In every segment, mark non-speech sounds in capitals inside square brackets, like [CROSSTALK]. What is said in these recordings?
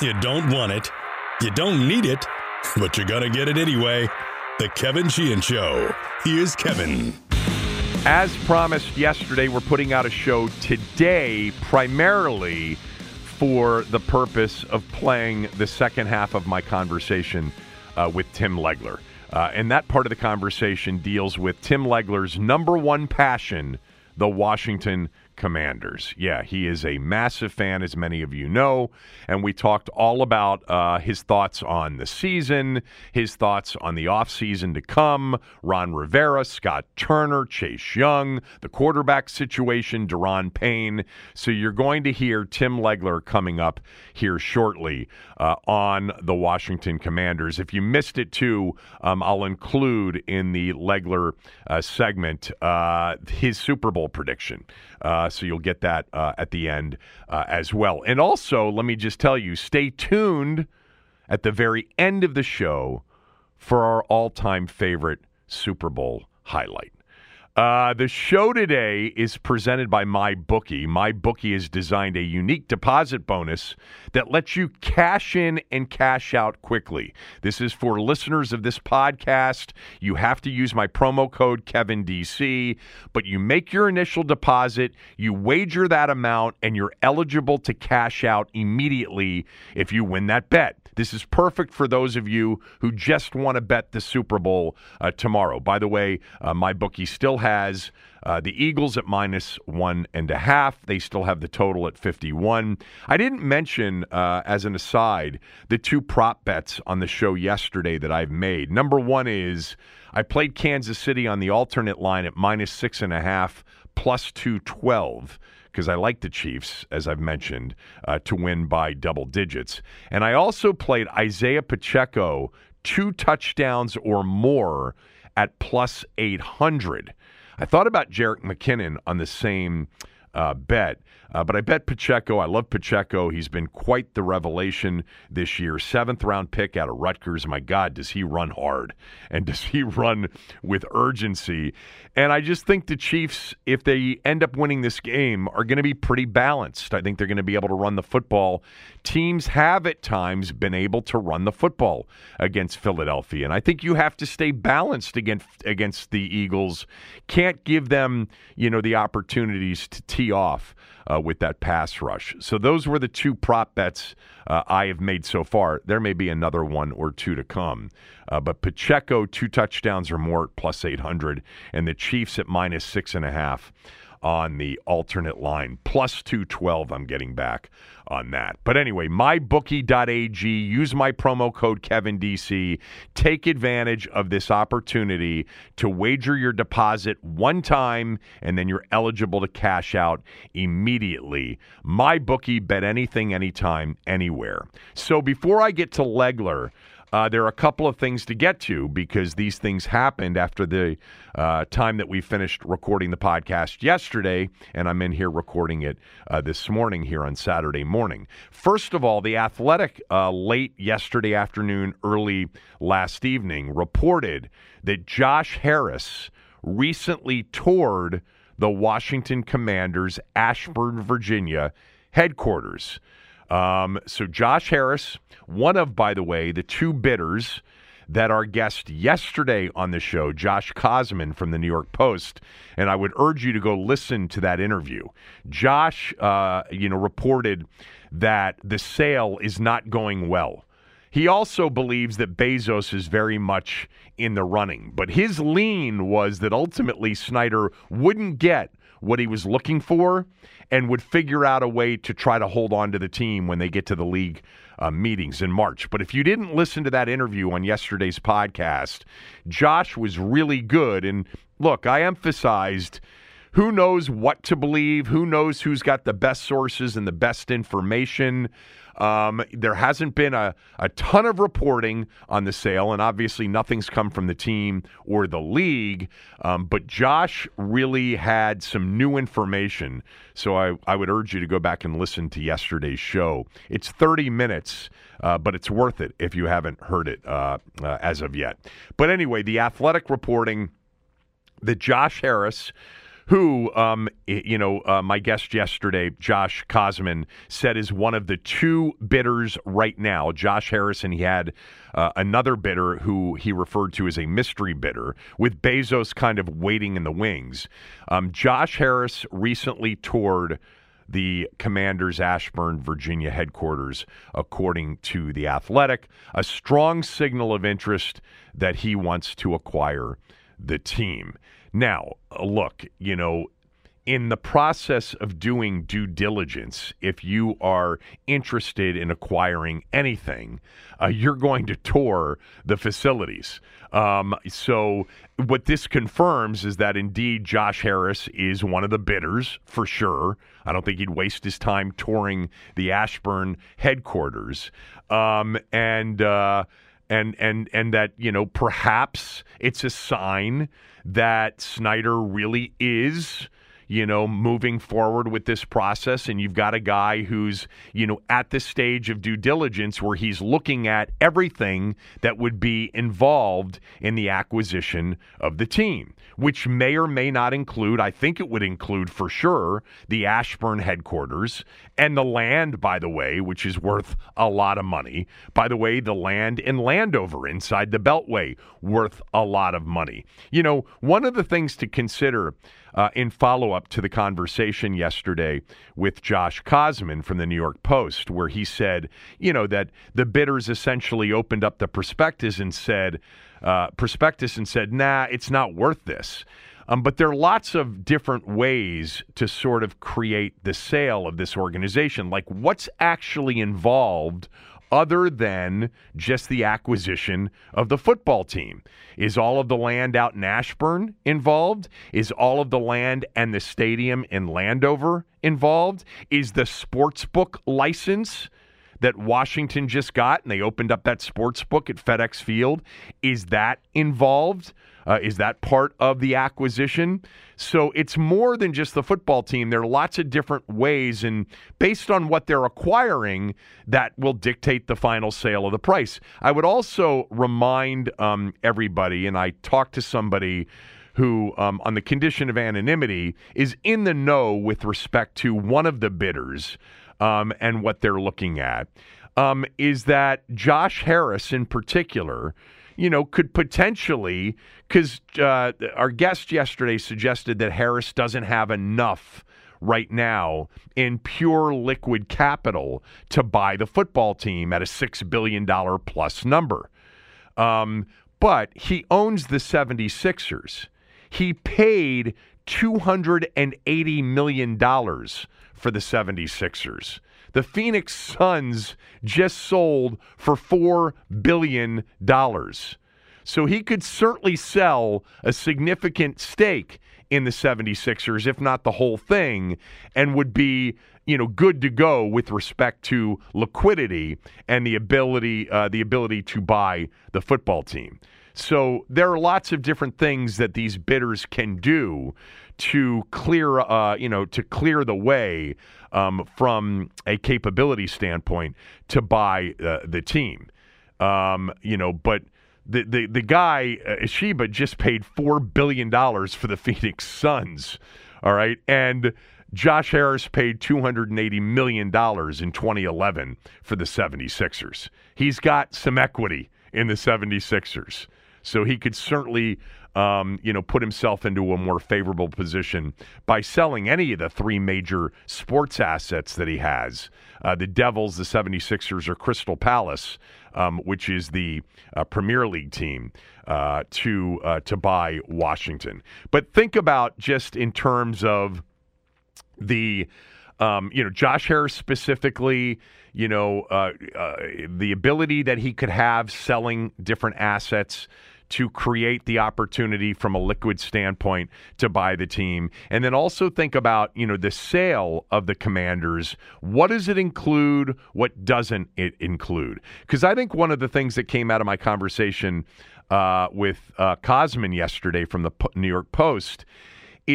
You don't want it. You don't need it, but you're going to get it anyway. The Kevin Sheehan Show. Here's Kevin. As promised yesterday, we're putting out a show today primarily for the purpose of playing the second half of my conversation uh, with Tim Legler. Uh, and that part of the conversation deals with Tim Legler's number one passion, the Washington Commanders. Yeah, he is a massive fan, as many of you know. And we talked all about uh, his thoughts on the season, his thoughts on the offseason to come, Ron Rivera, Scott Turner, Chase Young, the quarterback situation, Daron Payne. So you're going to hear Tim Legler coming up here shortly uh, on the Washington Commanders. If you missed it too, um, I'll include in the Legler uh, segment uh, his Super Bowl prediction. Uh, so you'll get that uh, at the end uh, as well. And also, let me just tell you stay tuned at the very end of the show for our all time favorite Super Bowl highlight. Uh, the show today is presented by MyBookie. MyBookie has designed a unique deposit bonus that lets you cash in and cash out quickly. This is for listeners of this podcast. You have to use my promo code KevinDC, but you make your initial deposit, you wager that amount, and you're eligible to cash out immediately if you win that bet. This is perfect for those of you who just want to bet the Super Bowl uh, tomorrow. By the way, uh, my bookie still has uh, the Eagles at minus one and a half. They still have the total at 51. I didn't mention, uh, as an aside, the two prop bets on the show yesterday that I've made. Number one is I played Kansas City on the alternate line at minus six and a half, plus 212 because I like the Chiefs, as I've mentioned, uh, to win by double digits. And I also played Isaiah Pacheco two touchdowns or more at plus 800. I thought about Jerick McKinnon on the same uh, bet. Uh, but I bet Pacheco. I love Pacheco. He's been quite the revelation this year. Seventh round pick out of Rutgers. My God, does he run hard and [LAUGHS] does he run with urgency? And I just think the Chiefs, if they end up winning this game, are going to be pretty balanced. I think they're going to be able to run the football. Teams have at times been able to run the football against Philadelphia, and I think you have to stay balanced against against the Eagles. Can't give them, you know, the opportunities to tee off uh, with that pass rush. So those were the two prop bets uh, I have made so far. There may be another one or two to come. Uh, but Pacheco, two touchdowns or more, plus 800, and the Chiefs at minus six and a half on the alternate line. Plus 212, I'm getting back on that. But anyway, mybookie.ag, use my promo code KevinDC. Take advantage of this opportunity to wager your deposit one time, and then you're eligible to cash out immediately. MyBookie, bet anything, anytime, anywhere. So before I get to Legler, uh, there are a couple of things to get to because these things happened after the uh, time that we finished recording the podcast yesterday, and I'm in here recording it uh, this morning here on Saturday morning. First of all, The Athletic uh, late yesterday afternoon, early last evening reported that Josh Harris recently toured the Washington Commanders' Ashburn, Virginia headquarters. Um, so Josh Harris, one of, by the way, the two bidders that our guest yesterday on the show, Josh Kosman from the New York Post, and I would urge you to go listen to that interview. Josh, uh, you know, reported that the sale is not going well. He also believes that Bezos is very much in the running, but his lean was that ultimately Snyder wouldn't get what he was looking for and would figure out a way to try to hold on to the team when they get to the league uh, meetings in March. But if you didn't listen to that interview on yesterday's podcast, Josh was really good. And look, I emphasized who knows what to believe, who knows who's got the best sources and the best information. Um, there hasn't been a, a ton of reporting on the sale, and obviously nothing's come from the team or the league. Um, but Josh really had some new information. So I, I would urge you to go back and listen to yesterday's show. It's 30 minutes, uh, but it's worth it if you haven't heard it uh, uh, as of yet. But anyway, the athletic reporting that Josh Harris who, um, you know, uh, my guest yesterday, Josh Kosman, said is one of the two bidders right now. Josh Harrison, he had uh, another bidder who he referred to as a mystery bidder, with Bezos kind of waiting in the wings. Um, Josh Harris recently toured the Commanders Ashburn, Virginia headquarters, according to The Athletic, a strong signal of interest that he wants to acquire the team. Now, look, you know, in the process of doing due diligence, if you are interested in acquiring anything, uh, you're going to tour the facilities. Um, so, what this confirms is that indeed Josh Harris is one of the bidders for sure. I don't think he'd waste his time touring the Ashburn headquarters. Um, and, uh, and and and that you know perhaps it's a sign that Snyder really is you know, moving forward with this process. And you've got a guy who's, you know, at the stage of due diligence where he's looking at everything that would be involved in the acquisition of the team, which may or may not include, I think it would include for sure, the Ashburn headquarters and the land, by the way, which is worth a lot of money. By the way, the land in Landover inside the Beltway, worth a lot of money. You know, one of the things to consider uh, in follow up to the conversation yesterday with Josh Kosman from the New York Post, where he said, you know, that the bidders essentially opened up the prospectus and said, uh, prospectus and said, nah, it's not worth this. Um, but there are lots of different ways to sort of create the sale of this organization. Like, what's actually involved other than just the acquisition of the football team? Is all of the land out in Ashburn involved? Is all of the land and the stadium in Landover involved? Is the sports book license that Washington just got and they opened up that sports book at FedEx Field, is that involved? Uh, is that part of the acquisition? So it's more than just the football team. There are lots of different ways, and based on what they're acquiring, that will dictate the final sale of the price. I would also remind um, everybody, and I talked to somebody who, um, on the condition of anonymity, is in the know with respect to one of the bidders um, and what they're looking at, um, is that Josh Harris, in particular, you know, could potentially, because uh, our guest yesterday suggested that Harris doesn't have enough right now in pure liquid capital to buy the football team at a $6 billion plus number. Um, but he owns the 76ers. He paid $280 million for the 76ers. The Phoenix Suns just sold for $4 billion. So he could certainly sell a significant stake in the 76ers, if not the whole thing, and would be you know good to go with respect to liquidity and the ability uh, the ability to buy the football team. So there are lots of different things that these bidders can do to clear uh, you know to clear the way um, from a capability standpoint to buy uh, the team. Um, you know, but the the the guy uh, Ishbia just paid four billion dollars for the [LAUGHS] Phoenix Suns. All right, and Josh Harris paid $280 million in 2011 for the 76ers. He's got some equity in the 76ers. So he could certainly um, you know, put himself into a more favorable position by selling any of the three major sports assets that he has uh, the Devils, the 76ers, or Crystal Palace, um, which is the uh, Premier League team, uh, to, uh, to buy Washington. But think about just in terms of the. Um, you know, Josh Harris specifically, you know, uh, uh, the ability that he could have selling different assets to create the opportunity from a liquid standpoint to buy the team. And then also think about, you know, the sale of the commanders. What does it include? What doesn't it include? Because I think one of the things that came out of my conversation uh, with uh, Kosman yesterday from the New York Post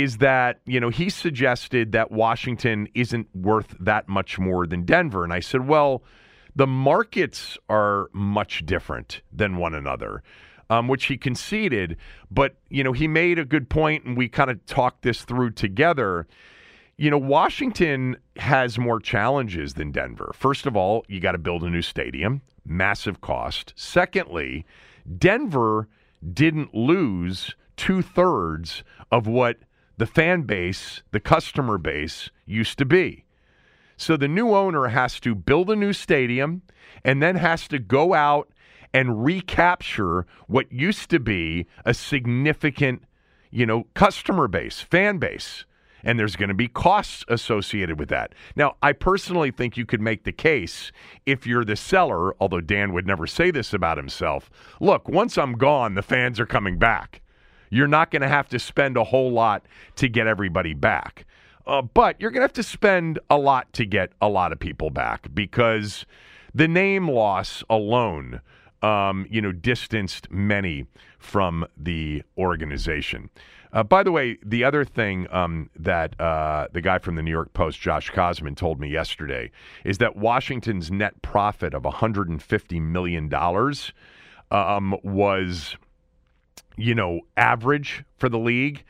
is that, you know, he suggested that Washington isn't worth that much more than Denver. And I said, well, the markets are much different than one another um, which he conceded. But, you know, he made a good point, and we kind of talked this through together. You know, Washington has more challenges than Denver. First of all, you got to build a new stadium, massive cost. Secondly, Denver didn't lose two thirds of what the fan base, the customer base, used to be. So the new owner has to build a new stadium and then has to go out and recapture what used to be a significant, you know, customer base, fan base. And there's going to be costs associated with that. Now, I personally think you could make the case if you're the seller, although Dan would never say this about himself. Look, once I'm gone, the fans are coming back. You're not going to have to spend a whole lot to get everybody back. Uh, but you're going to have to spend a lot to get a lot of people back because the name loss alone um, you know, distanced many from the organization. Uh, by the way, the other thing um, that uh, the guy from the New York Post, Josh Kosman, told me yesterday is that Washington's net profit of $150 million um, was, you know, average for the league.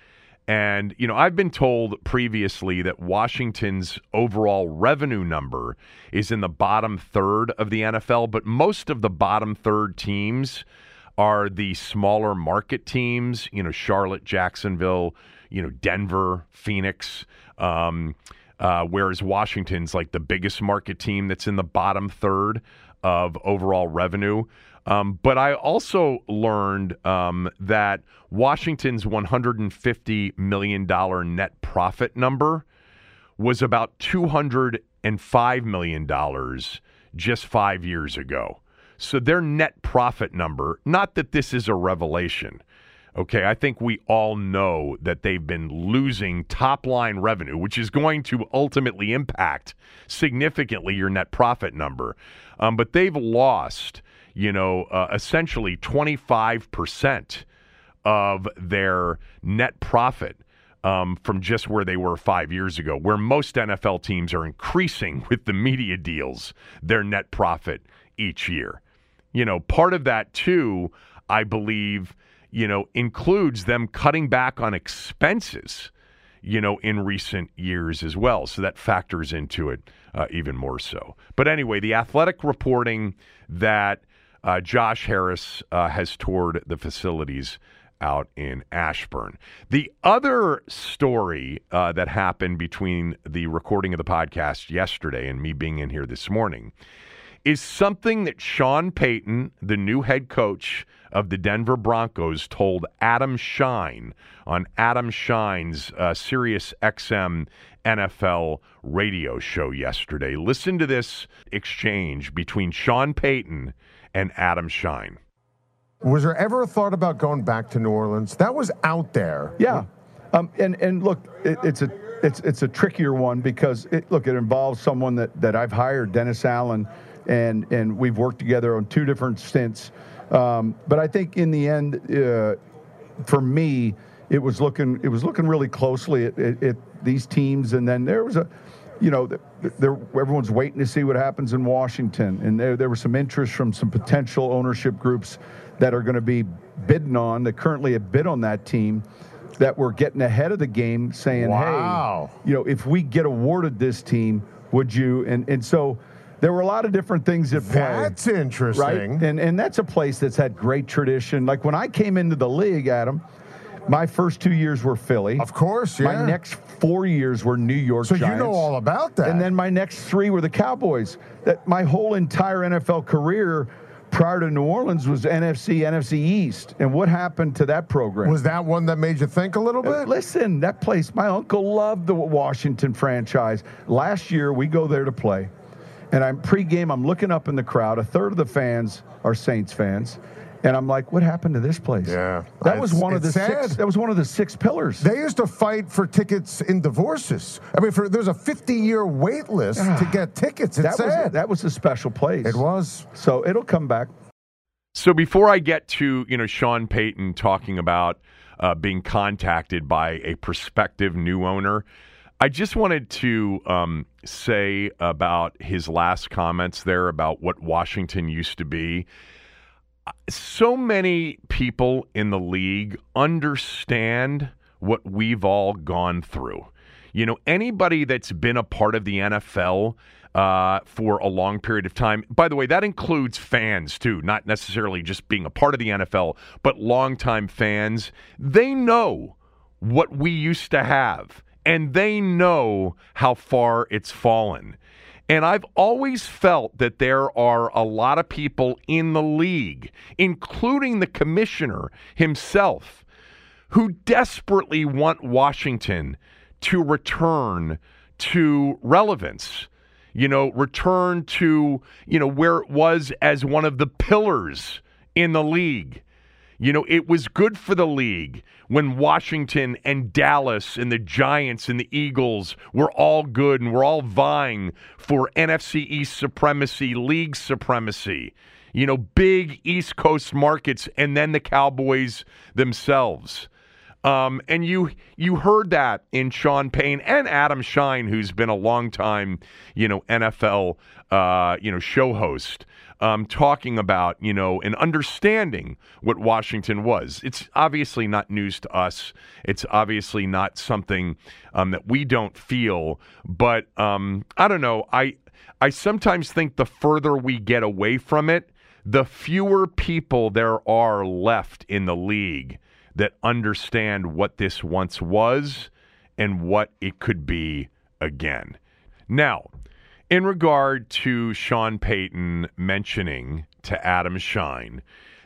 And, you know, I've been told previously that Washington's overall revenue number is in the bottom third of the NFL, but most of the bottom third teams are the smaller market teams, you know, Charlotte, Jacksonville, you know, Denver, Phoenix. Um, uh, whereas Washington's like the biggest market team that's in the bottom third of overall revenue. Um, but I also learned um, that Washington's $150 million net profit number was about $205 million just five years ago. So their net profit number, not that this is a revelation. Okay, I think we all know that they've been losing top line revenue, which is going to ultimately impact significantly your net profit number. Um, but they've lost you know, uh, essentially 25% of their net profit um, from just where they were five years ago, where most NFL teams are increasing [LAUGHS] with the media deals their net profit each year. You know, part of that, too, I believe, you know, includes them cutting back on expenses, you know, in recent years as well. So that factors into it uh, even more so. But anyway, the athletic reporting that uh, Josh Harris uh, has toured the facilities out in Ashburn. The other story uh, that happened between the recording of the podcast yesterday and me being in here this morning is something that Sean Payton, the new head coach of the Denver Broncos, told Adam Schein on Adam Schein's uh, Sirius XM NFL radio show yesterday. Listen to this exchange between Sean Payton and Adam Schein. Was there ever a thought about going back to New Orleans? That was out there. Yeah, um, and and look, it, it's a it's it's a trickier one because it, look, it involves someone that, that I've hired, Dennis Allen, and and we've worked together on two different stints. Um, but I think in the end, uh, for me, it was looking it was looking really closely at, at, at these teams, and then there was a you know, everyone's waiting to see what happens in Washington, and there, there was some interest from some potential ownership groups that are going to be bidding on that currently have bid on that team that were getting ahead of the game, saying, wow. "Hey, you know, if we get awarded this team, would you?" And and so there were a lot of different things at play. That's right? interesting. And and that's a place that's had great tradition. Like when I came into the league, Adam, my first two years were Philly. Of course, yeah. My next four years were New York so Giants. you know all about that. And then my next three were the Cowboys. That my whole entire NFL career prior to New Orleans was NFC, NFC East. And what happened to that program? was that one that made you think a little bit? Listen, that place, my uncle loved the Washington franchise. Last year, we go there to play. And I'm pregame, I'm looking up in the crowd. A third of the fans are Saints fans. And I'm like, what happened to this place? Yeah. That was one of the it's six sad. that was one of the six pillars. They used to fight for tickets in divorces. I mean, for, there's a 50 year wait list to get tickets. It's that was sad. that was a special place. it was. So it'll come back. So before I get to you know Sean Payton talking about uh, being contacted by a prospective new owner, I just wanted to um, say about his last comments there about what Washington used to be. So many people in the league understand what we've all gone through. You know, anybody that's been a part of the NFL uh, for a long period of time. By the way, that includes fans too, not necessarily just being a part of the NFL, but longtime fans. They know what we used to have, and they know how far it's fallen. And I've always felt that there are a lot of people in the league, including the commissioner himself, who desperately want Washington to return to relevance. You know, return to, you know, where it was as one of the pillars in the league. You know, it was good for the league when Washington and Dallas and the Giants and the Eagles were all good and were all vying for NFC East supremacy, league supremacy. You know, big East Coast markets and then the Cowboys themselves. Um, and you you heard that in Sean Payton and Adam Schein, who's been a long time, you know, NFL, uh, you know, show host, um, talking about you know and understanding what Washington was. It's obviously not news to us. It's obviously not something um, that we don't feel. But um, I don't know. I I sometimes think the further we get away from it, the fewer people there are left in the league that understand what this once was and what it could be again. Now, in regard to Sean Payton mentioning to Adam Schein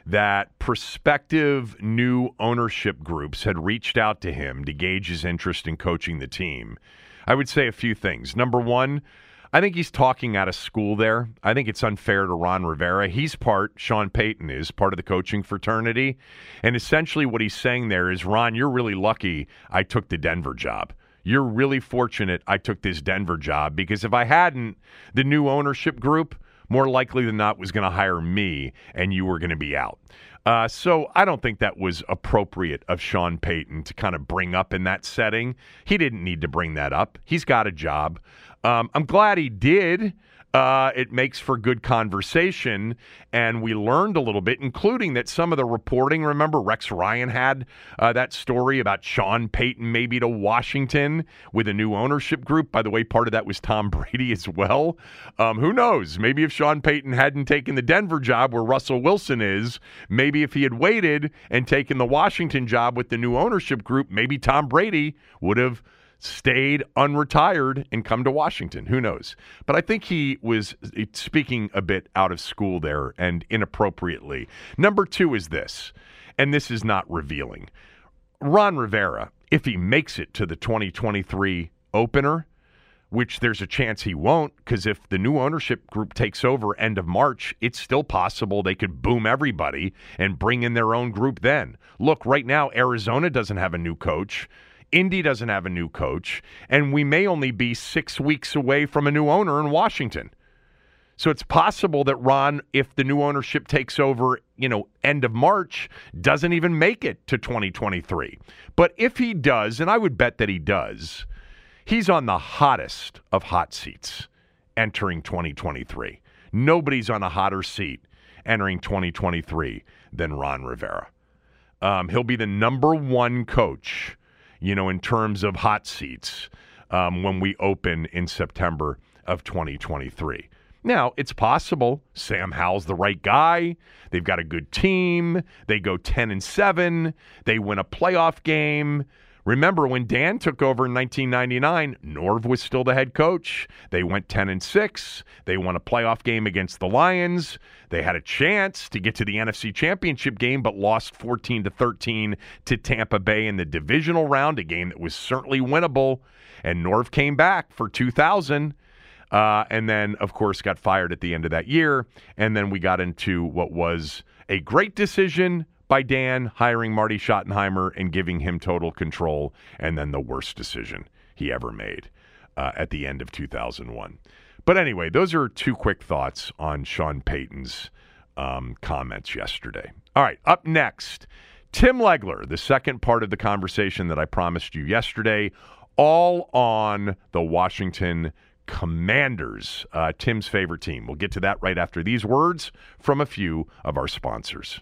that prospective new ownership groups had reached out to him to gauge his interest in coaching the team, I would say a few things. Number one, I think he's talking out of school there. I think it's unfair to Ron Rivera. He's part, Sean Payton is part of the coaching fraternity. And essentially, what he's saying there is Ron, you're really lucky I took the Denver job. You're really fortunate I took this Denver job because if I hadn't, the new ownership group, more likely than not, was going to hire me and you were going to be out. Uh, so I don't think that was appropriate of Sean Payton to kind of bring up in that setting. He didn't need to bring that up. He's got a job. Um, I'm glad he did. Uh, it makes for good conversation, and we learned a little bit, including that some of the reporting. Remember, Rex Ryan had uh, that story about Sean Payton maybe to Washington with a new ownership group. By the way, part of that was Tom [LAUGHS] Brady as well. Um, who knows? Maybe if Sean Payton hadn't taken the Denver job where Russell Wilson is, maybe if he had waited and taken the Washington job with the new ownership group, maybe Tom Brady would have stayed unretired and come to Washington. Who knows? But I think he was eh, speaking a bit out of school there and inappropriately. Number two is this, and this is not revealing. Ron Rivera, if he makes it to the 2023 opener, which there's a chance he won't, because if the new ownership group takes over end of March, it's still possible they could boom everybody and bring in their own group then. Look, right now, Arizona doesn't have a new coach. Indy doesn't have a new coach, and we may only be six weeks away from a new owner in Washington. So it's possible that Ron, if the new ownership takes over, you know, end of March, doesn't even make it to 2023. But if he does, and I would bet that he does, he's on the hottest of hot seats entering 2023. Nobody's on a hotter seat entering 2023 than Ron Rivera. Um, he'll be the number one coach you know, in terms of hot seats um, when we open in September of 2023. Now, it's possible Sam Howell's the right guy. They've got a good team. They go 10 and 7. They win a playoff game. Remember when Dan took over in 1999, Norv was still the head coach. They went 10 and 6. They won a playoff game against the Lions. They had a chance to get to the NFC Championship game but lost 14 to 13 to Tampa Bay in the divisional round, a game that was certainly winnable. And Norv came back for 2000. Uh, and then, of course, got fired at the end of that year. And then we got into what was a great decision by Dan hiring Marty Schottenheimer and giving him total control, and then the worst decision he ever made uh, at the end of 2001. But anyway, those are two quick thoughts on Sean Payton's um, comments yesterday. All right, up next, Tim Legler, the second part of the conversation that I promised you yesterday, all on the Washington Commanders, uh, Tim's favorite team. We'll get to that right after these words from a few of our sponsors.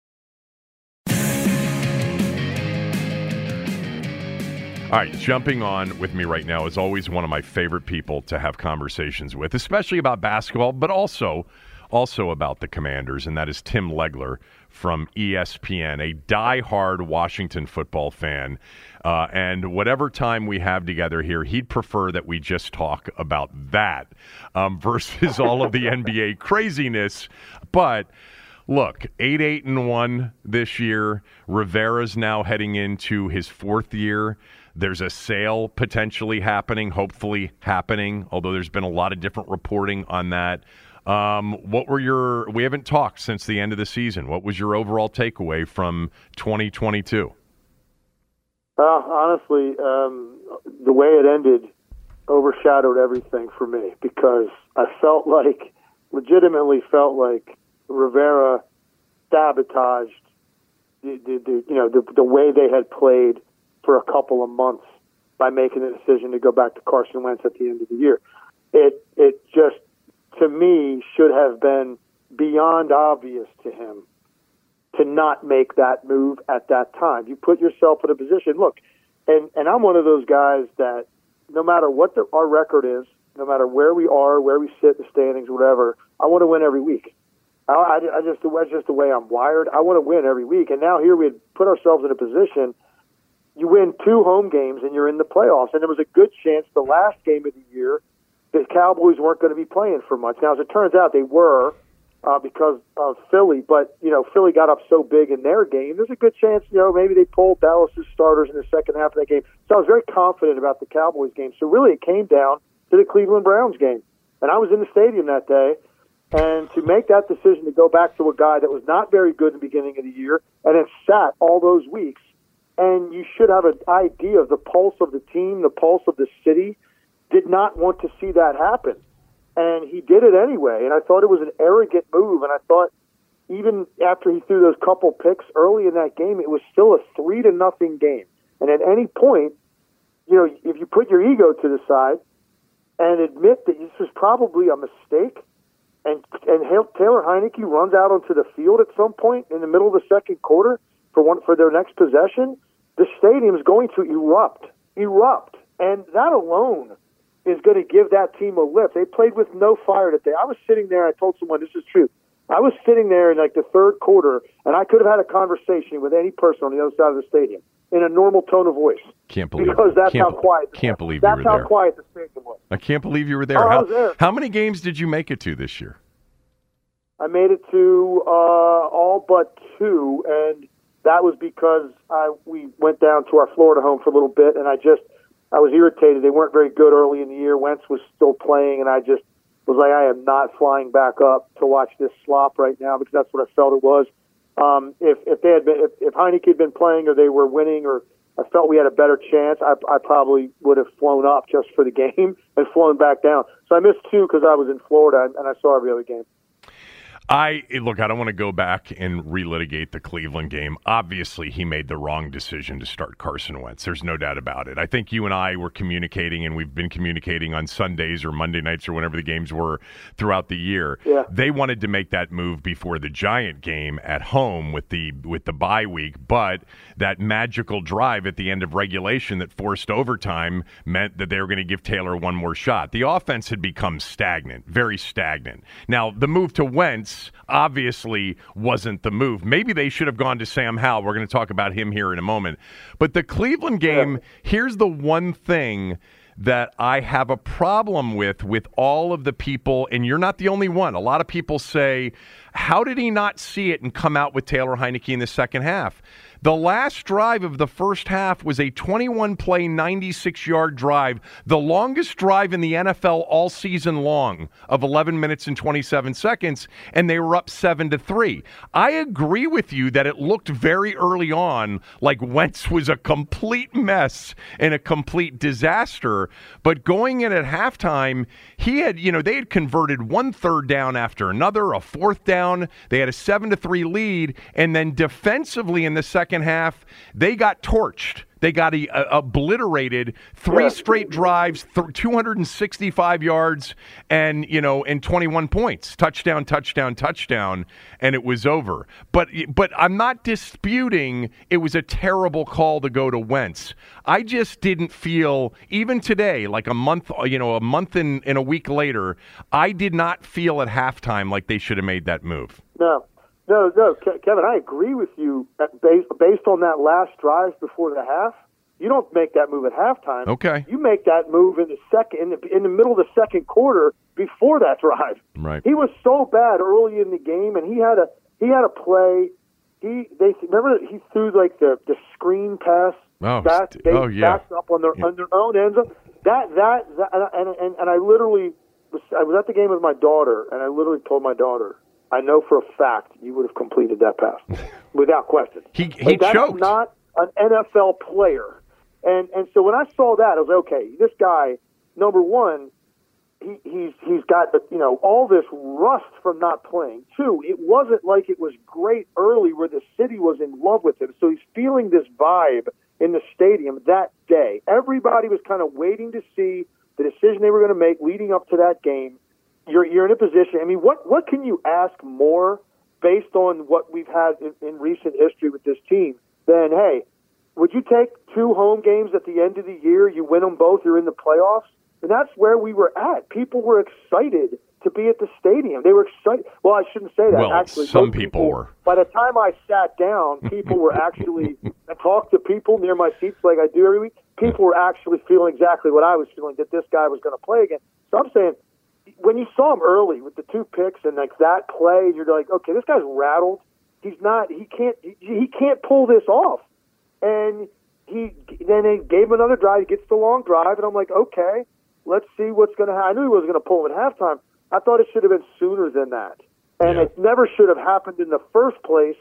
All right, jumping on with me right now is always one of my favorite people to have conversations with, especially about basketball, but also also about the Commanders, and that is Tim Legler from ESPN, a die-hard Washington football fan. Uh, and whatever time we have together here, he'd prefer that we just talk about that um, [LAUGHS] versus all of the NBA craziness. But look, eight, eight, and one this year. Rivera's now heading into his fourth year. There's a sale potentially happening, hopefully happening, although there's been a lot of different reporting on that. Um, what were your, we haven't talked since the end of the season. What was your overall takeaway from 2022? Uh, honestly, um, the way it ended overshadowed everything for me because I felt like, legitimately felt like Rivera sabotaged the, the, the you know the, the way they had played for a couple of months by making the decision to go back to Carson Wentz at the end of the year. It it just to me should have been beyond obvious to him to not make that move at that time. You put yourself in a position. Look, and and I'm one of those guys that no matter what the, our record is, no matter where we are, where we sit in the standings, whatever, I want to win every week. I, I, I just that's just the way I'm wired. I want to win every week, and now here we had put ourselves in a position you win two home games and you're in the playoffs. And there was a good chance the last game of the year the Cowboys weren't going to be playing for much. Now, as it turns out, they were uh, because of Philly. But you know, Philly got up so big in their game. There's a good chance, you know, maybe they pulled Dallas's starters in the second half of that game. So I was very confident about the Cowboys game. So really, it came down to the Cleveland Browns game, and I was in the stadium that day. And to make that decision to go back to a guy that was not very good in the beginning of the year and then sat all those weeks and you should have an idea of the pulse of the team, the pulse of the city. Did not want to see that happen, and he did it anyway. And I thought it was an arrogant move. And I thought even after he threw those couple picks early in that game, it was still a three to nothing game. And at any point, you know, if you put your ego to the side and admit that this was probably a mistake, and and Taylor Heinicke runs out onto the field at some point in the middle of the second quarter for one for their next possession, the stadium is going to erupt, erupt, and that alone is going to give that team a lift. They played with no fire today. I was sitting there. I told someone this is true. I was sitting there in like the third quarter, and I could have had a conversation with any person on the other side of the stadium in a normal tone of voice. Can't believe because that's how quiet. Can't believe that's you were how there. quiet the stadium was. I can't believe you were there. Oh, how, there. how many games did you make it to this year? I made it to uh, all but two, and that was because I we went down to our Florida home for a little bit, and I just I was irritated. They weren't very good early in the year. Wentz was still playing, and I just was like, I am not flying back up to watch this slop right now because that's what I felt it was. Um, if if they had been if, if Heinicke had been playing or they were winning or I felt we had a better chance, I, I probably would have flown up just for the [LAUGHS] game and flown back down. So I missed two because I was in Florida and, and I saw every other game. I look. I don't want to go back and relitigate the Cleveland game. Obviously, he made the wrong decision to start Carson Wentz. There's no doubt about it. I think you and I were communicating, and we've been communicating on Sundays or Monday nights or whenever the games were throughout the year. Yeah. They wanted to make that move before the Giant game at home with the with the bye week, but that magical drive at the end of regulation that forced overtime meant that they were going to give Taylor one more shot. The offense had become stagnant, very stagnant. Now the move to Wentz obviously wasn't the move. Maybe they should have gone to Sam Howell. We're going to talk about him here in a moment. But the Cleveland game, here's the one thing that I have a problem with with all of the people and you're not the only one. A lot of people say, "How did he not see it and come out with Taylor Heinicke in the second half?" The last drive of the first half was a 21 play, 96 yard drive, the longest drive in the NFL all season long of 11 minutes and 27 seconds, and they were up 7 to 3. I agree with you that it looked very early on like Wentz was a complete mess and a complete disaster, but going in at halftime, he had, you know, they had converted one third down after another, a fourth down, they had a 7 to 3 lead, and then defensively in the second half, they got torched. They got a, a- obliterated. Three straight drives, th- 265 yards, and you know, and 21 points. Touchdown, touchdown, touchdown, and it was over. But but I'm not disputing it was a terrible call to go to Wentz. I just didn't feel even today, like a month, you know, a month and, and a week later, I did not feel at halftime like they should have made that move. No, no, no, Ke- Kevin. I agree with you. Based based on that last drive before the half, you don't make that move at halftime. Okay. You make that move in the second, in the, in the middle of the second quarter before that drive. Right. He was so bad early in the game, and he had a he had a play. He they remember he threw like the the screen pass Oh, back. They oh, yeah. backed up on their on their own end zone. That that, that and, and and I literally was I was at the game with my daughter, and I literally told my daughter, I know for a fact you would have completed that pass [LAUGHS] without question. He- he Like, choked. not an NFL player, and and so when I saw that, I was like, okay. This guy, number one, he, he's he's got the, you know all this rust from not playing. Two, it wasn't like it was great early where the city was in love with him. So he's feeling this vibe in the stadium that day. Everybody was kind of waiting to see the decision they were going to make leading up to that game. You're you're in a position. I mean, what what can you ask more based on what we've had in, in recent history with this team than hey, would you take two home games at the end of the year? You win them both. You're in the playoffs. And that's where we were at. People were excited to be at the stadium. They were excited. Well, I shouldn't say that. Well, actually, some most people were. By the time I sat down, people were actually. [LAUGHS] I talked to people near my seats like I do every week. People were actually feeling exactly what I was feeling that this guy was going to play again. So I'm saying, when you saw him early with the two picks and like that play, you're like, okay, this guy's rattled. He's not. He can't. He, he can't pull this off. And he then they gave him another drive. He gets the long drive, and I'm like, okay, let's see what's going to happen. I knew he wasn't going to pull him at halftime. I thought it should have been sooner than that, and Yeah. it never should have happened in the first place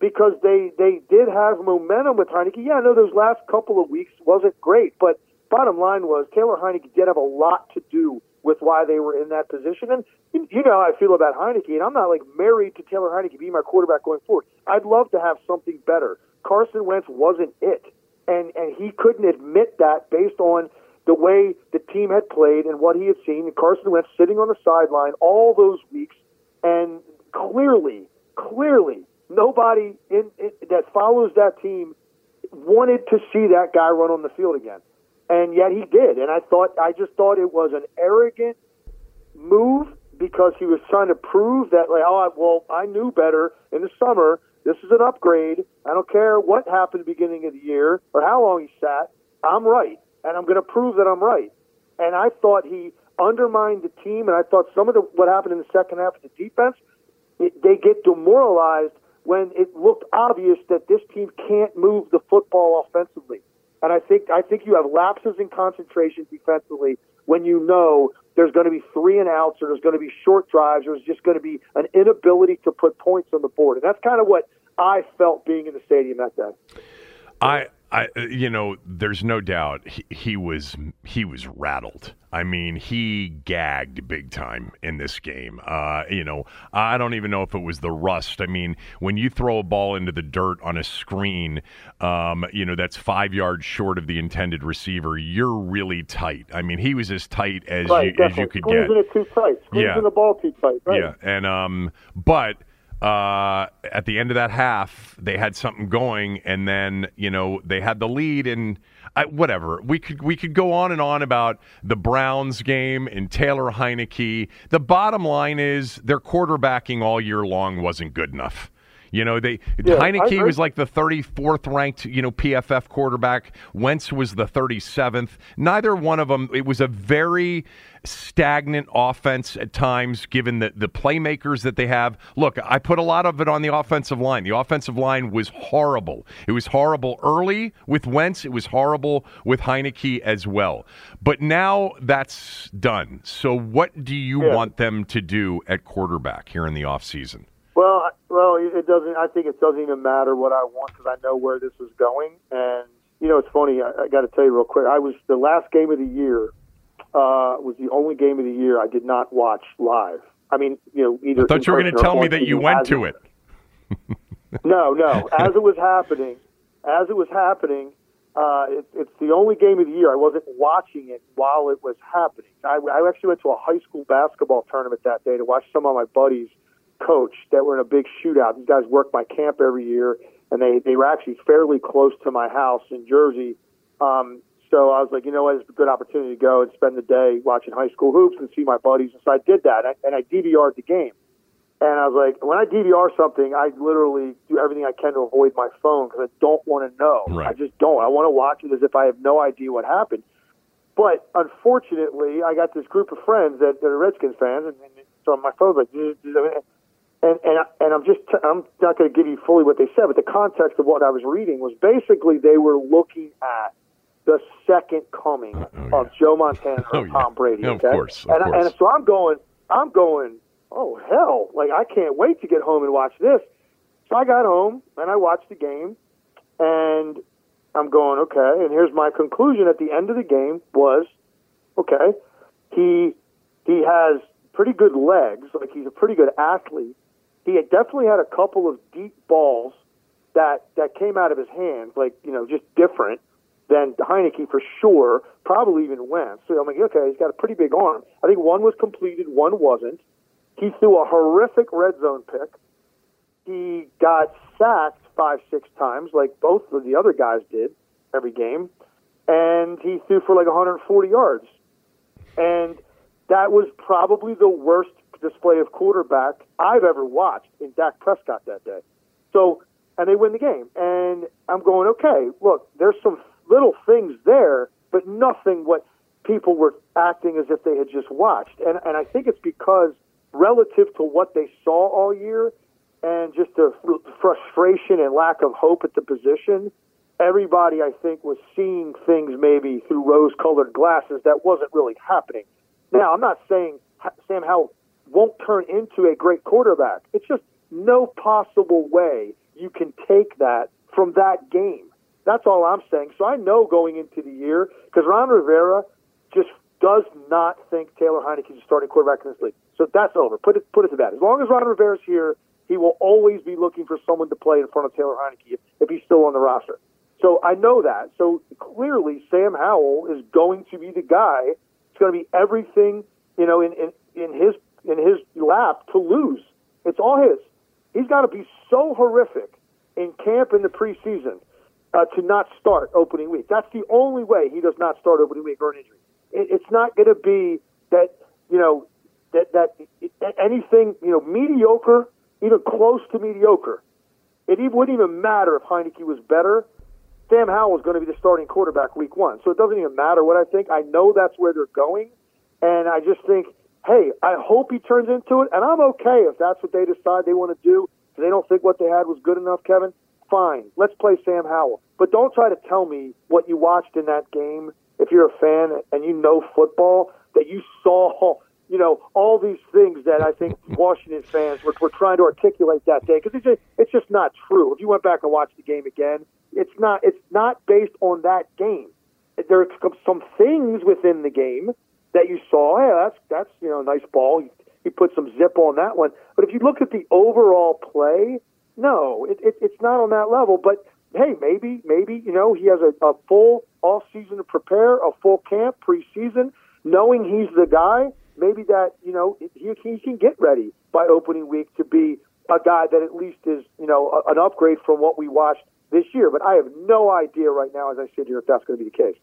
because they they did have momentum with Heinicke. Yeah, I know those last couple of weeks wasn't great, but bottom line was Taylor Heinicke did have a lot to do with why they were in that position. And you know how I feel about Heinicke, and I'm not like married to Taylor Heinicke being my quarterback going forward. I'd love to have something better. Carson Wentz wasn't it, and and he couldn't admit that based on the way the team had played and what he had seen. And Carson Wentz sitting on the sideline all those weeks, and clearly, clearly, nobody in, in that follows that team wanted to see that guy run on the field again, and yet he did. And I thought, I just thought it was an arrogant move because he was trying to prove that, like, oh, well, I knew better in the summer. This is an upgrade. I don't care what happened beginning of the year or how long he sat. I'm right, and I'm going to prove that I'm right. And I thought he undermined the team, and I thought some of the what happened in the second half of the defense, it, they get demoralized when it looked obvious that this team can't move the football offensively. And I think I think you have lapses in concentration defensively when you know there's going to be three and outs or there's going to be short drives or there's just going to be an inability to put points on the board. And that's kind of what I felt being in the stadium that day. I I, you know, there's no doubt he, he, was he was rattled. I mean, he gagged big time in this game. Uh, you know, I don't even know if it was the rust. I mean, when you throw a ball into the dirt on a screen, um, you know that's five yards short of the intended receiver. You're really tight. I mean, he was as tight as right, you as you could Squeezing get. it too tight. Squeezing Yeah. the ball too tight. Right. Yeah, and um, but uh, at the end of that half, they had something going, and then you know they had the lead, and I, whatever we could we could go on and on about the Browns game and Taylor Heinicke. The bottom line is their quarterbacking all year long wasn't good enough. You know, they Yeah, I Heinicke was like the 34th ranked, you know, PFF quarterback. Wentz was the 37th. Neither one of them. It was a very stagnant offense at times, given the the playmakers that they have. Look, I put a lot of it on the offensive line. The offensive line was horrible. It was horrible early with Wentz. It was horrible with Heinicke as well. But now that's done. So, what do you Yeah. want them to do at quarterback here in the offseason? Well, I- well, it doesn't. I think it doesn't even matter what I want because I know where this is going. And you know, it's funny. I, I got to tell you real quick. I was the last game of the year. Uh, was the only game of the year I did not watch live. I mean, you know, either. I thought you were going to tell me that you went to it. No, no. [LAUGHS] As it was happening, as it was happening, uh, it, it's the only game of the year I wasn't watching it while it was happening. I, I actually went to a high school basketball tournament that day to watch some of my buddies coach that were in a big shootout. These guys work my camp every year, and they they were actually fairly close to my house in Jersey. Um, so I was like, you know what, it's a good opportunity to go and spend the day watching high school hoops and see my buddies. And so I did that, and I, and I DVR'd the game. And I was like, when I DVR something, I literally do everything I can to avoid my phone because I don't want to know. Right. I just don't. I want to watch it as if I have no idea what happened. But unfortunately, I got this group of friends that, that are Redskins fans, and, and so my phone's like, and and and I'm just I'm not going to give you fully what they said, but the context of what I was reading was basically they were looking at the second coming uh, Oh, of Joe Montana [LAUGHS] Oh, and yeah. Tom Brady. Of course, of and, course. and so I'm going, I'm going. Oh hell! Like I can't wait to get home and watch this. So I got home and I watched the game, and I'm going okay. And here's my conclusion at the end of the game was, okay, he he has pretty good legs. Like he's a pretty good athlete. He had definitely had a couple of deep balls that that came out of his hands, like you know, just different than Heinicke for sure. Probably even Wentz. So I'm like, okay, he's got a pretty big arm. I think one was completed, one wasn't. He threw a horrific red zone pick. He got sacked five, six times, like both of the other guys did every game, and he threw for like 140 yards. And that was probably the worst display of quarterback I've ever watched in Dak Prescott that day. So, and they win the game. And I'm going, okay, look, there's some little things there, but nothing what people were acting as if they had just watched. And, and I think it's because relative to what they saw all year and just the fr- frustration and lack of hope at the position, everybody, I think, was seeing things maybe through rose colored glasses that wasn't really happening. Now, I'm not saying Sam Howell won't turn into a great quarterback. It's just no possible way you can take that from that game. That's all I'm saying. So I know going into the year, because Ron Rivera just does not think Taylor Heinicke is a starting quarterback in this league. So that's over. Put it put it to bed. As long as Ron Rivera's here, he will always be looking for someone to play in front of Taylor Heinicke if, if he's still on the roster. So I know that. So clearly, Sam Howell is going to be the guy. It's going to be everything you know in, in in his in his lap to lose. It's all his. He's got to be so horrific in camp in the preseason uh, to not start opening week. That's the only way he does not start opening week or an injury. It, it's not going to be that you know that that anything you know mediocre, even close to mediocre, it even, wouldn't even matter if Heinicke was better. Sam Howell was going to be the starting quarterback week one, so it doesn't even matter what I think. I know that's where they're going, and I just think, hey, I hope he turns into it, and I'm okay if that's what they decide they want to do. If they don't think what they had was good enough, Kevin. Fine, let's play Sam Howell, but don't try to tell me what you watched in that game. If you're a fan and you know football, that you saw you know, all these things that I think [LAUGHS] Washington fans were, were trying to articulate that day because it's just, it's just not true. If you went back and watched the game again, it's not it's not based on that game. There are some things within the game that you saw. Hey, that's that's you know nice ball. He, he put some zip on that one. But if you look at the overall play, no, it, it, it's not on that level. But hey, maybe maybe you know he has a, a full off season to prepare, a full camp preseason, knowing he's the guy maybe that you know he, he can get ready by opening week to be a guy that at least is you know a, an upgrade from what we watched this year. But I have no idea right now, as I sit here, if that's going to be the case.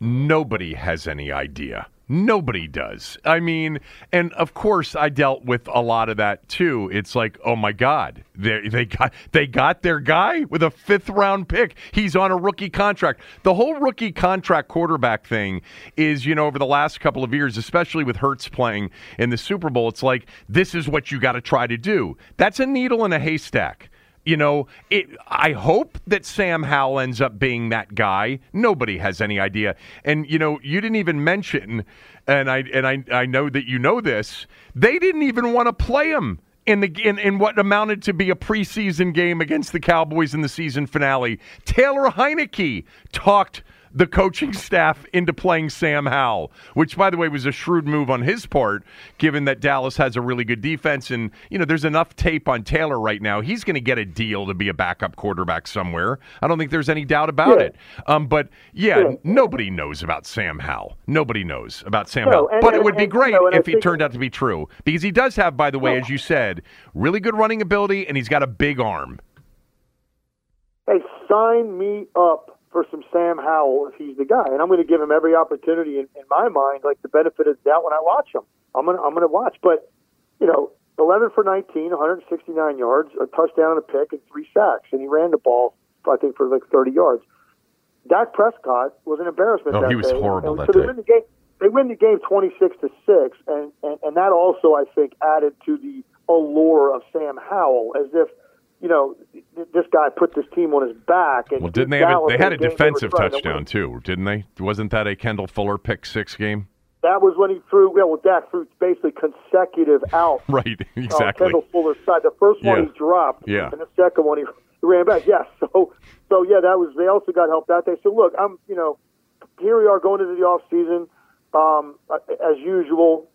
Nobody has any idea. Nobody does. I mean, and of course, I dealt with a lot of that too. It's like, oh my God, they they got they got their guy with a fifth round pick. He's on a rookie contract. The whole rookie contract quarterback thing is, you know, over the last couple of years, especially with Hurts playing in the Super Bowl, it's like this is what you got to try to do. That's a needle in a haystack you know, it, I hope that Sam Howell ends up being that guy. Nobody has any idea. And you know, you didn't even mention, and I and I I know that you know this. They didn't even want to play him in the in, in what amounted to be a preseason game against the Cowboys in the season finale. Taylor Heinicke talked the coaching staff into playing Sam Howell, which, by the way, was a shrewd move on his part, given that Dallas has a really good defense. And, you know, there's enough tape on Taylor right now. He's going to get a deal to be a backup quarterback somewhere. I don't think there's any doubt about yeah. it. Um, but, yeah, yeah, nobody knows about Sam Howell. Nobody knows about Sam no, Howell. And, but and, it would be great you know, if he turned out to be true because he does have, by the way, as you said, really good running ability and he's got a big arm. Hey, sign me up for some Sam Howell if he's the guy, and I'm going to give him every opportunity in, in my mind, like the benefit of the doubt when I watch him. I'm going to I'm going to watch, but you know, 11 for 19, 169 yards, a touchdown, and a pick, and three sacks, and he ran the ball I think for like 30 yards. Dak Prescott was an embarrassment. Oh, that he was day. horrible and that so day. They win the game. They win the game 26 to six, and, and and that also I think added to the allure of Sam Howell, as if you know, this guy put this team on his back. And well, didn't they have a, they had a defensive touchdown to too, didn't they? Wasn't that a Kendall Fuller pick six game? That was when he threw. Well, Dak threw basically consecutive out. [LAUGHS] right, exactly. Uh, Kendall Fuller's side. The first one yeah. he dropped, yeah, and the second one he, ran back. Yes, [LAUGHS] so so yeah, that was. They also got help that day. So look, I'm you know, here we are going into the off season. Um, as usual,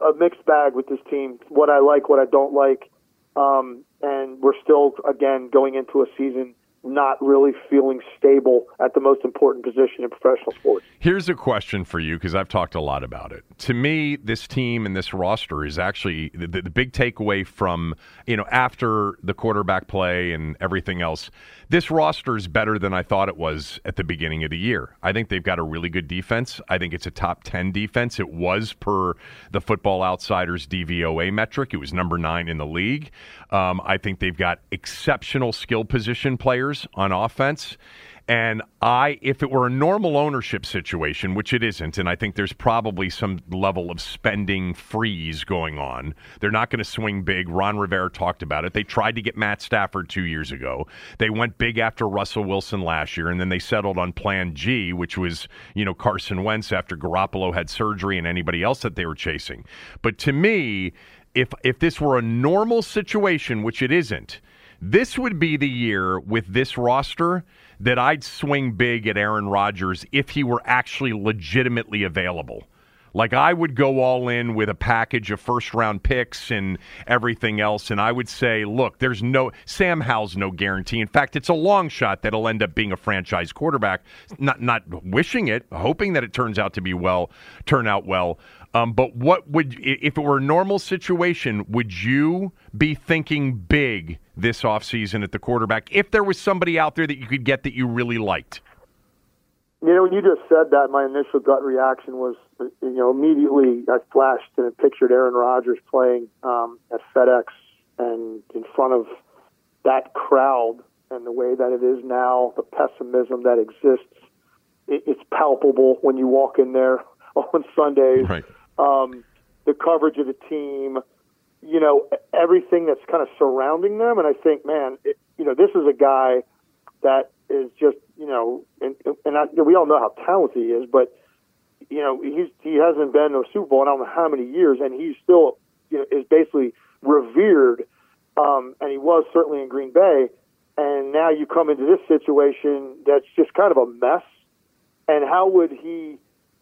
a mixed bag with this team. What I like, what I don't like. Um, and we're still again going into a season not really feeling stable at the most important position in professional sports. Here's a question for you because I've talked a lot about it. To me, this team and this roster is actually the, the, big takeaway from, you know, after the quarterback play and everything else. This roster is better than I thought it was at the beginning of the year. I think they've got a really good defense. I think it's a top 10 defense. It was per the Football Outsiders DVOA metric, it was number nine in the league. Um, I think they've got exceptional skill position players on offense. And I, if it were a normal ownership situation, which it isn't, and I think there's probably some level of spending freeze going on, they're not going to swing big. Ron Rivera talked about it. They tried to get Matt Stafford two years ago. They went big after Russell Wilson last year, and then they settled on Plan G, which was, you know, Carson Wentz after Garoppolo had surgery and anybody else that they were chasing. But to me, if if this were a normal situation, which it isn't, this would be the year with this roster that I'd swing big at Aaron Rodgers if he were actually legitimately available. Like I would go all in with a package of first round picks and everything else, and I would say, look, there's no Sam Howell's no guarantee. In fact, it's a long shot that he'll end up being a franchise quarterback. Not not wishing it, hoping that it turns out to be well, turn out well. Um, but what would, if it were a normal situation, would you be thinking big this offseason at the quarterback if there was somebody out there that you could get that you really liked? You know, when you just said that, my initial gut reaction was you know, immediately I flashed and pictured Aaron Rodgers playing um, at FedEx and in front of that crowd and the way that it is now, the pessimism that exists. It, it's palpable when you walk in there [LAUGHS] on Sundays. Right. Um, the coverage of the team, you know, everything that's kind of surrounding them. And I think, man, it, you know, this is a guy that is just, you know, and, and I, we all know how talented he is, but you know, he's he hasn't been to a Super Bowl in I don't know how many years, and he's still, you know, is basically revered. Um, and he was certainly in Green Bay, and now you come into this situation that's just kind of a mess. And how would he?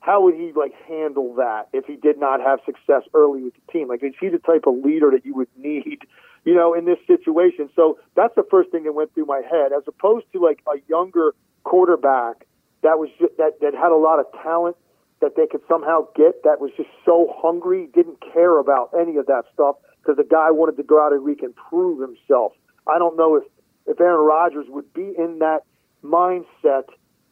How would he like handle that if he did not have success early with the team? Like, is he the type of leader that you would need, you know, in this situation? So that's the first thing that went through my head, as opposed to like a younger quarterback that was just, that that had a lot of talent that they could somehow get that was just so hungry, didn't care about any of that stuff because the guy wanted to go out and week and prove himself. I don't know if if Aaron Rodgers would be in that mindset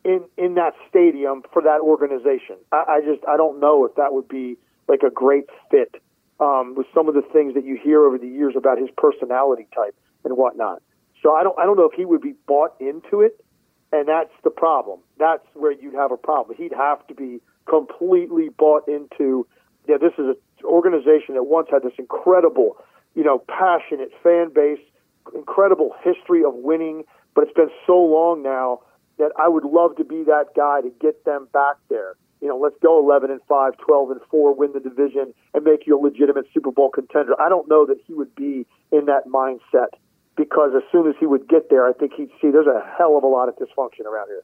in in that stadium for that organization. I, I just I don't know if that would be like a great fit um, with some of the things that you hear over the years about his personality type and whatnot. So I don't I don't know if he would be bought into it, and that's the problem. That's where you'd have a problem. He'd have to be completely bought into. Yeah, this is an organization that once had this incredible, you know, passionate fan base, incredible history of winning, but it's been so long now that I would love to be that guy to get them back there. You know, let's go 11 and 5, 12 and 4, win the division, and make you a legitimate Super Bowl contender. I don't know that he would be in that mindset because as soon as he would get there, I think he'd see there's a hell of a lot of dysfunction around here.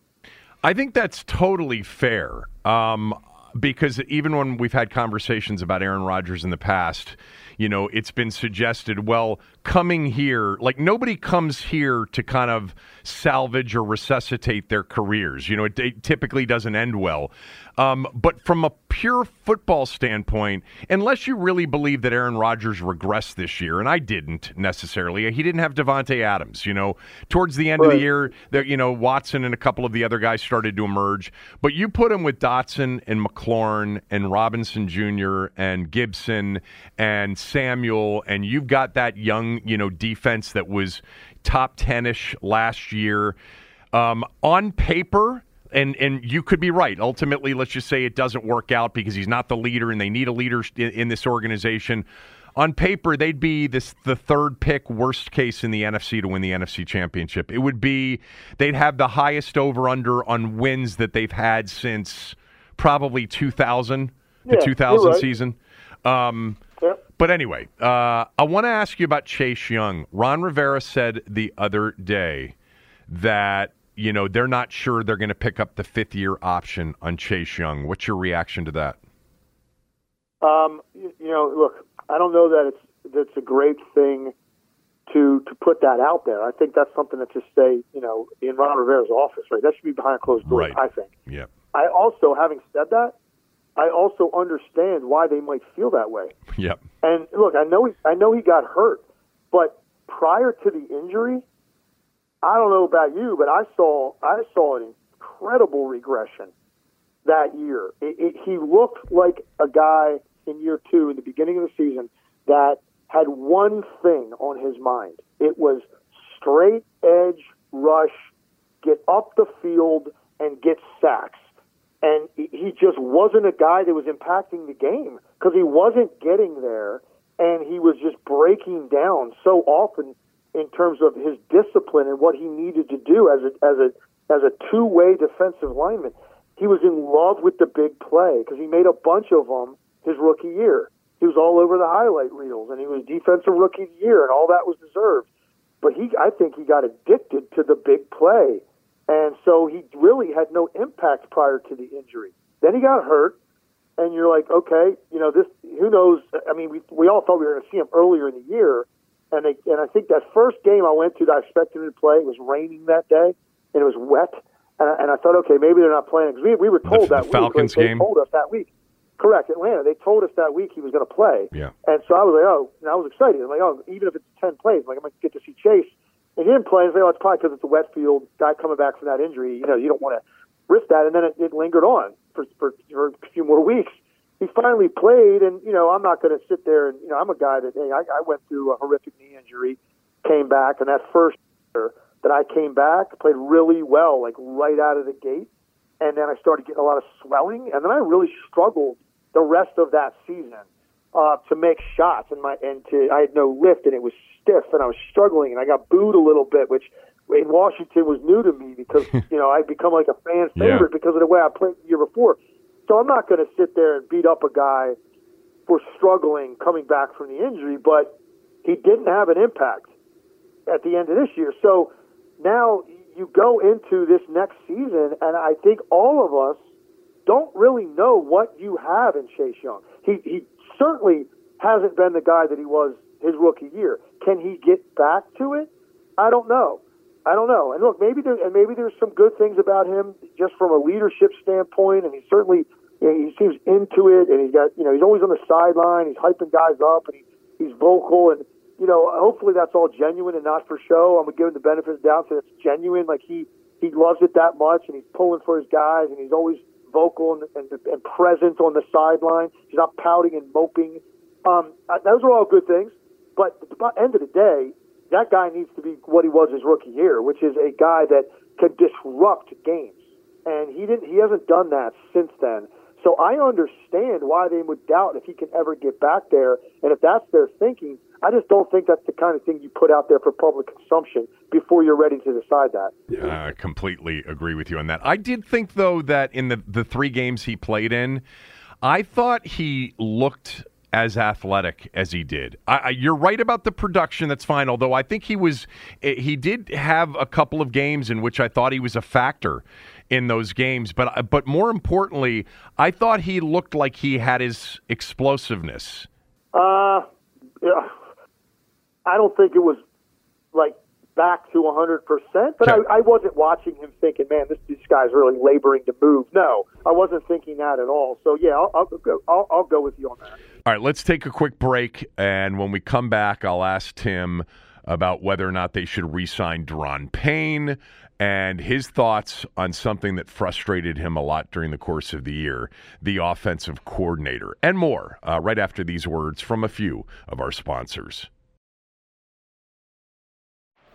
I think that's totally fair. Um, because even when we've had conversations about Aaron Rodgers in the past, you know, it's been suggested, well, coming here, like nobody comes here to kind of salvage or resuscitate their careers. You know, it, it typically doesn't end well. Um, but from a pure football standpoint, unless you really believe that Aaron Rodgers regressed this year, and I didn't necessarily, he didn't have Davante Adams. You know, towards the end right. of the year, there, you know, Watson and a couple of the other guys started to emerge. But you put him with Dotson and McLaurin and Robinson Jr. and Gibson and Samuel, and you've got that young, you know, defense that was top ten-ish last year. Um, on paper, and and you could be right. Ultimately, let's just say it doesn't work out because he's not the leader, and they need a leader in, in this organization. On paper, they'd be this the third pick, worst case in the NFC to win the NFC Championship. It would be they'd have the highest over under on wins that they've had since probably 2000, the 2000 right. season. Um. But anyway, uh, I want to ask you about Chase Young. Ron Rivera said the other day that you know, they're not sure they're going to pick up the fifth year option on Chase Young. What's your reaction to that? Um, you, you know, look, I don't know that it's that's a great thing to to put that out there. I think that's something that just stay, you know, in Ron Rivera's office, right? That should be behind closed doors. Right. I think. Yeah. I also, having said that, I also understand why they might feel that way. [LAUGHS] Yep. And look, I know he, I know he got hurt, but prior to the injury, I don't know about you, but I saw I saw an incredible regression that year. It, it, he looked like a guy in year two, in the beginning of the season, that had one thing on his mind. It was straight edge rush, get up the field, and get sacks. And he just wasn't a guy that was impacting the game because he wasn't getting there, and he was just breaking down so often in terms of his discipline and what he needed to do as a as a as a two way defensive lineman. He was in love with the big play because he made a bunch of them his rookie year. He was all over the highlight reels, and he was defensive rookie of the year, and all that was deserved. But he, I think, he got addicted to the big play, and so he really had no impact prior to the injury. Then he got hurt, and you're like, okay, you know, this. Who knows? I mean, we we all thought we were going to see him earlier in the year, and they, and I think that first game I went to that I expected him to play it was raining that day and it was wet, and I, and I thought, okay, maybe they're not playing because we we were told the, that the Falcons week, game. They told us that week. Correct, Atlanta. They told us that week he was going to play. Yeah. And so I was like, oh, and I was excited. I'm like, oh, even if it's ten plays, I'm like I'm going to get to see Chase. And he didn't play. Say, oh, it's probably because it's a wet field. Guy coming back from that injury, you know, you don't want to risk that. And then it, it lingered on for, for for a few more weeks. he finally played, and you know, I'm not going to sit there and you know, I'm a guy that hey, I, I went through a horrific knee injury, came back, and that first year that I came back, played really well, like right out of the gate, and then I started getting a lot of swelling, and then I really struggled the rest of that season uh, to make shots, and my and to I had no lift, and it was stiff, and I was struggling, and I got booed a little bit, which in Washington was new to me because [LAUGHS] you know I'd become like a fan favorite Yeah. because of the way I played the year before. So I'm not going to sit there and beat up a guy for struggling coming back from the injury, but he didn't have an impact at the end of this year. So now you go into this next season, and I think all of us don't really know what you have in Chase Young. He he certainly hasn't been the guy that he was his rookie year. Can he get back to it? I don't know. I don't know. And look, maybe there and maybe there's some good things about him just from a leadership standpoint, and he certainly you know, he seems into it, and he's got you know he's always on the sideline, he's hyping guys up, and he, he's vocal, and you know hopefully that's all genuine and not for show. I'm gonna give him the benefit of the doubt that it's genuine, like he he loves it that much, and he's pulling for his guys, and he's always vocal and, and, and present on the sideline. He's not pouting and moping. Um, uh, those are all good things, but at the end of the day, that guy needs to be what he was his rookie year, which is a guy that can disrupt games. And he didn't he hasn't done that since then. So I understand why they would doubt if he can ever get back there. And if that's their thinking, I just don't think that's the kind of thing you put out there for public consumption before you're ready to decide that. I completely agree with you on that. I did think though that in the the three games he played in, I thought he looked as athletic as he did. I, I, you're right about the production. That's fine. Although I think he was, eh, he did have a couple of games in which I thought he was a factor in those games. But uh, but more importantly, I thought he looked like he had his explosiveness. Uh, yeah, I don't think it was like back to 100%, but Sure. I, I wasn't watching him thinking, man, this, this guy's really laboring to move. No, I wasn't thinking that at all. So, yeah, I'll, I'll, go, I'll, I'll go with you on that. All right, let's take a quick break. And when we come back, I'll ask Tim about whether or not they should re sign Daron Payne and his thoughts on something that frustrated him a lot during the course of the year the offensive coordinator, and more uh, right after these words from a few of our sponsors.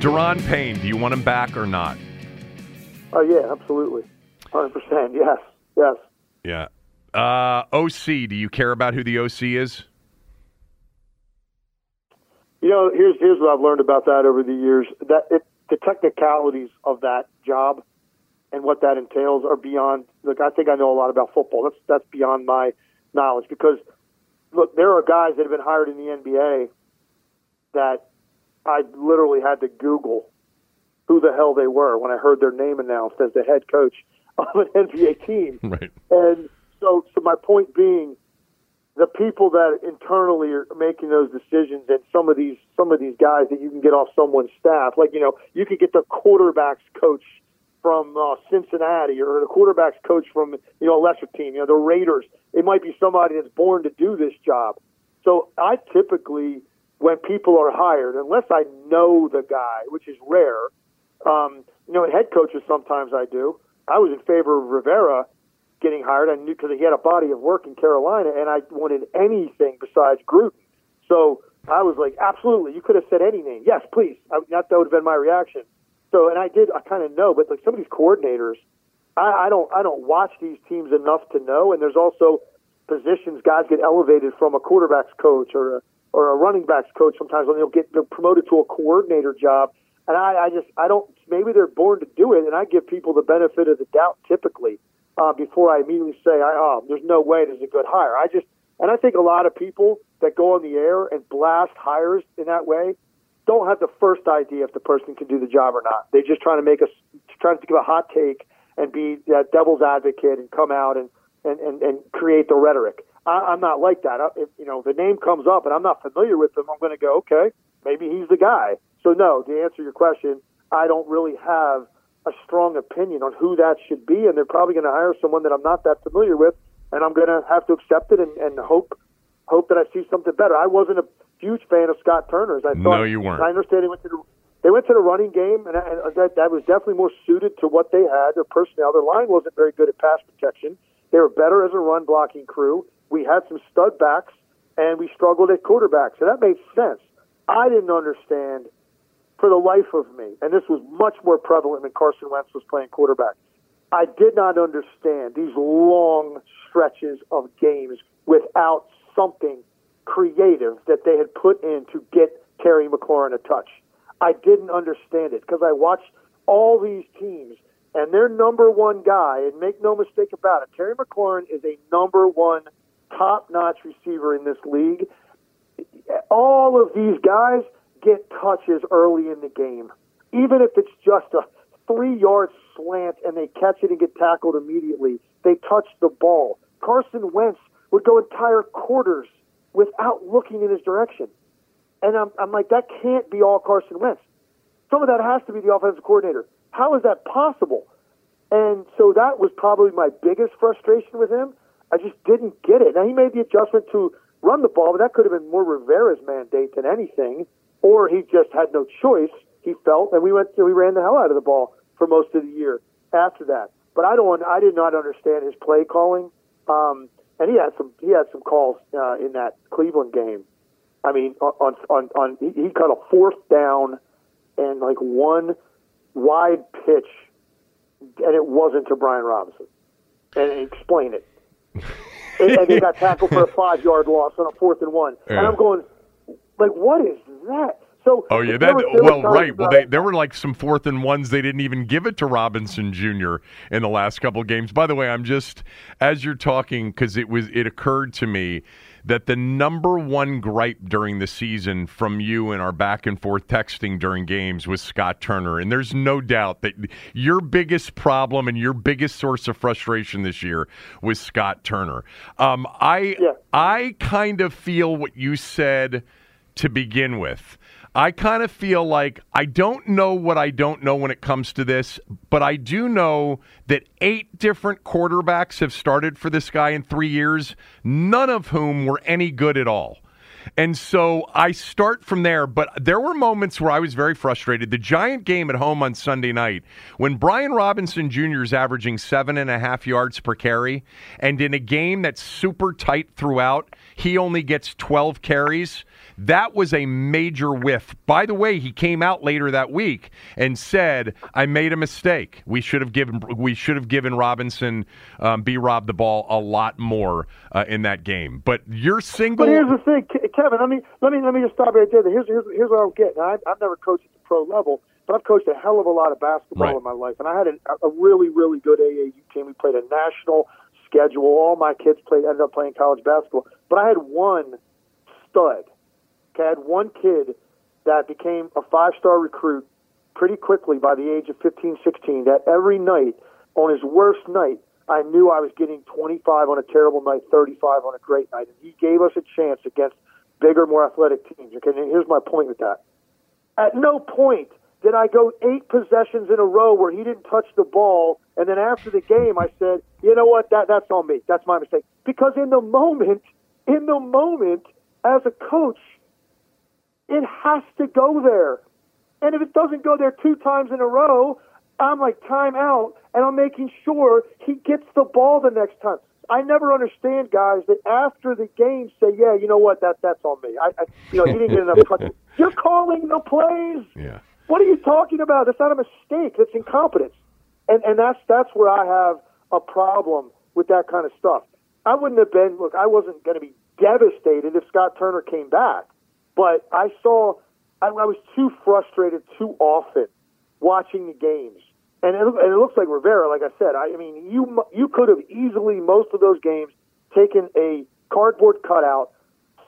Daron Payne, do you want him back or not? Oh, yeah, absolutely. 100%. Yes, yes. Yeah. Uh, OC, do you care about who the OC is? You know, here's here's what I've learned about that over the years. That it, the technicalities of that job and what that entails are beyond. Look, I think I know a lot about football. That's that's beyond my knowledge because look, there are guys that have been hired in the NBA that I literally had to Google who the hell they were when I heard their name announced as the head coach [LAUGHS] of an NBA team. [LAUGHS] Right. And so, so my point being, the people that internally are making those decisions, and some of these some of these guys that you can get off someone's staff, like you know, you could get the quarterbacks coach from uh, Cincinnati or the quarterback's coach from you know a lesser team, you know the Raiders. It might be somebody that's born to do this job. So I typically, when people are hired, unless I know the guy, which is rare, um, you know, head coaches sometimes I do. I was in favor of Rivera getting hired. I knew because he had a body of work in Carolina, and I wanted anything besides Gruden. So I was like, absolutely, you could have said any name. Yes, please. I, that that would have been my reaction. So, and I did, I kind of know, but like some of these coordinators, I, I don't, I don't watch these teams enough to know. And there's also positions guys get elevated from a quarterback's coach or a, or a running backs coach sometimes when they'll get they're promoted to a coordinator job. And I, I just, I don't, maybe they're born to do it. And I give people the benefit of the doubt typically uh, before I immediately say, I, oh, there's no way this is a good hire. I just, and I think a lot of people that go on the air and blast hires in that way don't have the first idea if the person can do the job or not. They're just trying to make us, trying to give a hot take and be that devil's advocate and come out and, and, and, and create the rhetoric. I, I'm not like that. If, you know, the name comes up and I'm not familiar with them, I'm going to go, okay, maybe he's the guy. So no, to answer your question, I don't really have a strong opinion on who that should be, and they're probably going to hire someone that I'm not that familiar with, and I'm going to have to accept it and, and hope hope that I see something better. I wasn't a huge fan of Scott Turner's. I thought, No, you weren't. I understand they went to the they went to the running game, and, I, and that that was definitely more suited to what they had. Their personnel, their line wasn't very good at pass protection. They were better as a run blocking crew. We had some stud backs, and we struggled at quarterback, so that made sense. I didn't understand for the life of me, and this was much more prevalent when Carson Wentz was playing quarterback. I did not understand these long stretches of games without something creative that they had put in to get Terry McLaurin a touch. I didn't understand it because I watched all these teams and their number one guy, and make no mistake about it, Terry McLaurin is a number one top notch receiver in this league. All of these guys get touches early in the game, even if it's just a three yard slant and they catch it and get tackled immediately. They touch the ball. Carson Wentz would go entire quarters without looking in his direction. And I'm, I'm like, that can't be all Carson Wentz. Some of that has to be the offensive coordinator. How is that possible? And so that was probably my biggest frustration with him. I just didn't get it. Now he made the adjustment to run the ball, but that could have been more Rivera's mandate than anything, or he just had no choice. He felt, and we went, we ran the hell out of the ball for most of the year after that. But I don't, I did not understand his play calling. Um, and he had some, he had some calls uh, in that Cleveland game. I mean, on on on he, he got a fourth down and like one wide pitch, and it wasn't to Brian Robinson. And explain it. And, they got tackled for a five yard loss on a fourth and one. And I'm going, like, what is that? So Oh yeah, that well right. Well, they, there were like some fourth and ones they didn't even give it to Robinson Jr. in the last couple of games. By the way, I'm just as you're talking because it was it occurred to me that the number one gripe during the season from you and our back and forth texting during games was Scott Turner, and there's no doubt that your biggest problem and your biggest source of frustration this year was Scott Turner. Um, I I kind of feel what you said to begin with. I kind of feel like I don't know what I don't know when it comes to this, but I do know that eight different quarterbacks have started for this guy in three years, none of whom were any good at all. And so I start from there, but there were moments where I was very frustrated. The Giant game at home on Sunday night, when Brian Robinson Jr. is averaging seven and a half yards per carry, and in a game that's super tight throughout, he only gets 12 carries. That was a major whiff. By the way, he came out later that week and said, "I made a mistake. We should have given we should have given Robinson um, B. Rob the ball a lot more uh, in that game." But your single, But here's the thing, Kevin. Let me let me let me just stop right there. Here's here's here's what I'm getting. I've, I've never coached at the pro level, but I've coached a hell of a lot of basketball Right. in my life, and I had a, a really really good AAU team. We played a national schedule. All my kids played ended up playing college basketball, but I had one stud. Okay, I had one kid that became a five star recruit pretty quickly by the age of 15, 16. That every night, on his worst night, I knew I was getting 25 on a terrible night, 35 on a great night. And he gave us a chance against bigger, more athletic teams. Okay, and here's my point with that. At no point did I go eight possessions in a row where he didn't touch the ball, and then after the game I said, you know what, that that's on me, that's my mistake. Because in the moment, in the moment, as a coach, it has to go there. And if it doesn't go there two times in a row, I'm like time out, and I'm making sure he gets the ball the next time. I never understand guys that after the game say, "Yeah, you know what? That that's on me. I, I you know, he didn't get enough touches." [LAUGHS] You're calling the plays. Yeah. What are you talking about? That's not a mistake. That's incompetence. And and that's that's where I have a problem with that kind of stuff. I wouldn't have been look, I wasn't to be devastated if Scott Turner came back, but I saw I, I was too frustrated too often watching the games. And it, and it looks like Rivera, like I said, I, I mean, you you could have easily most of those games taken a cardboard cutout,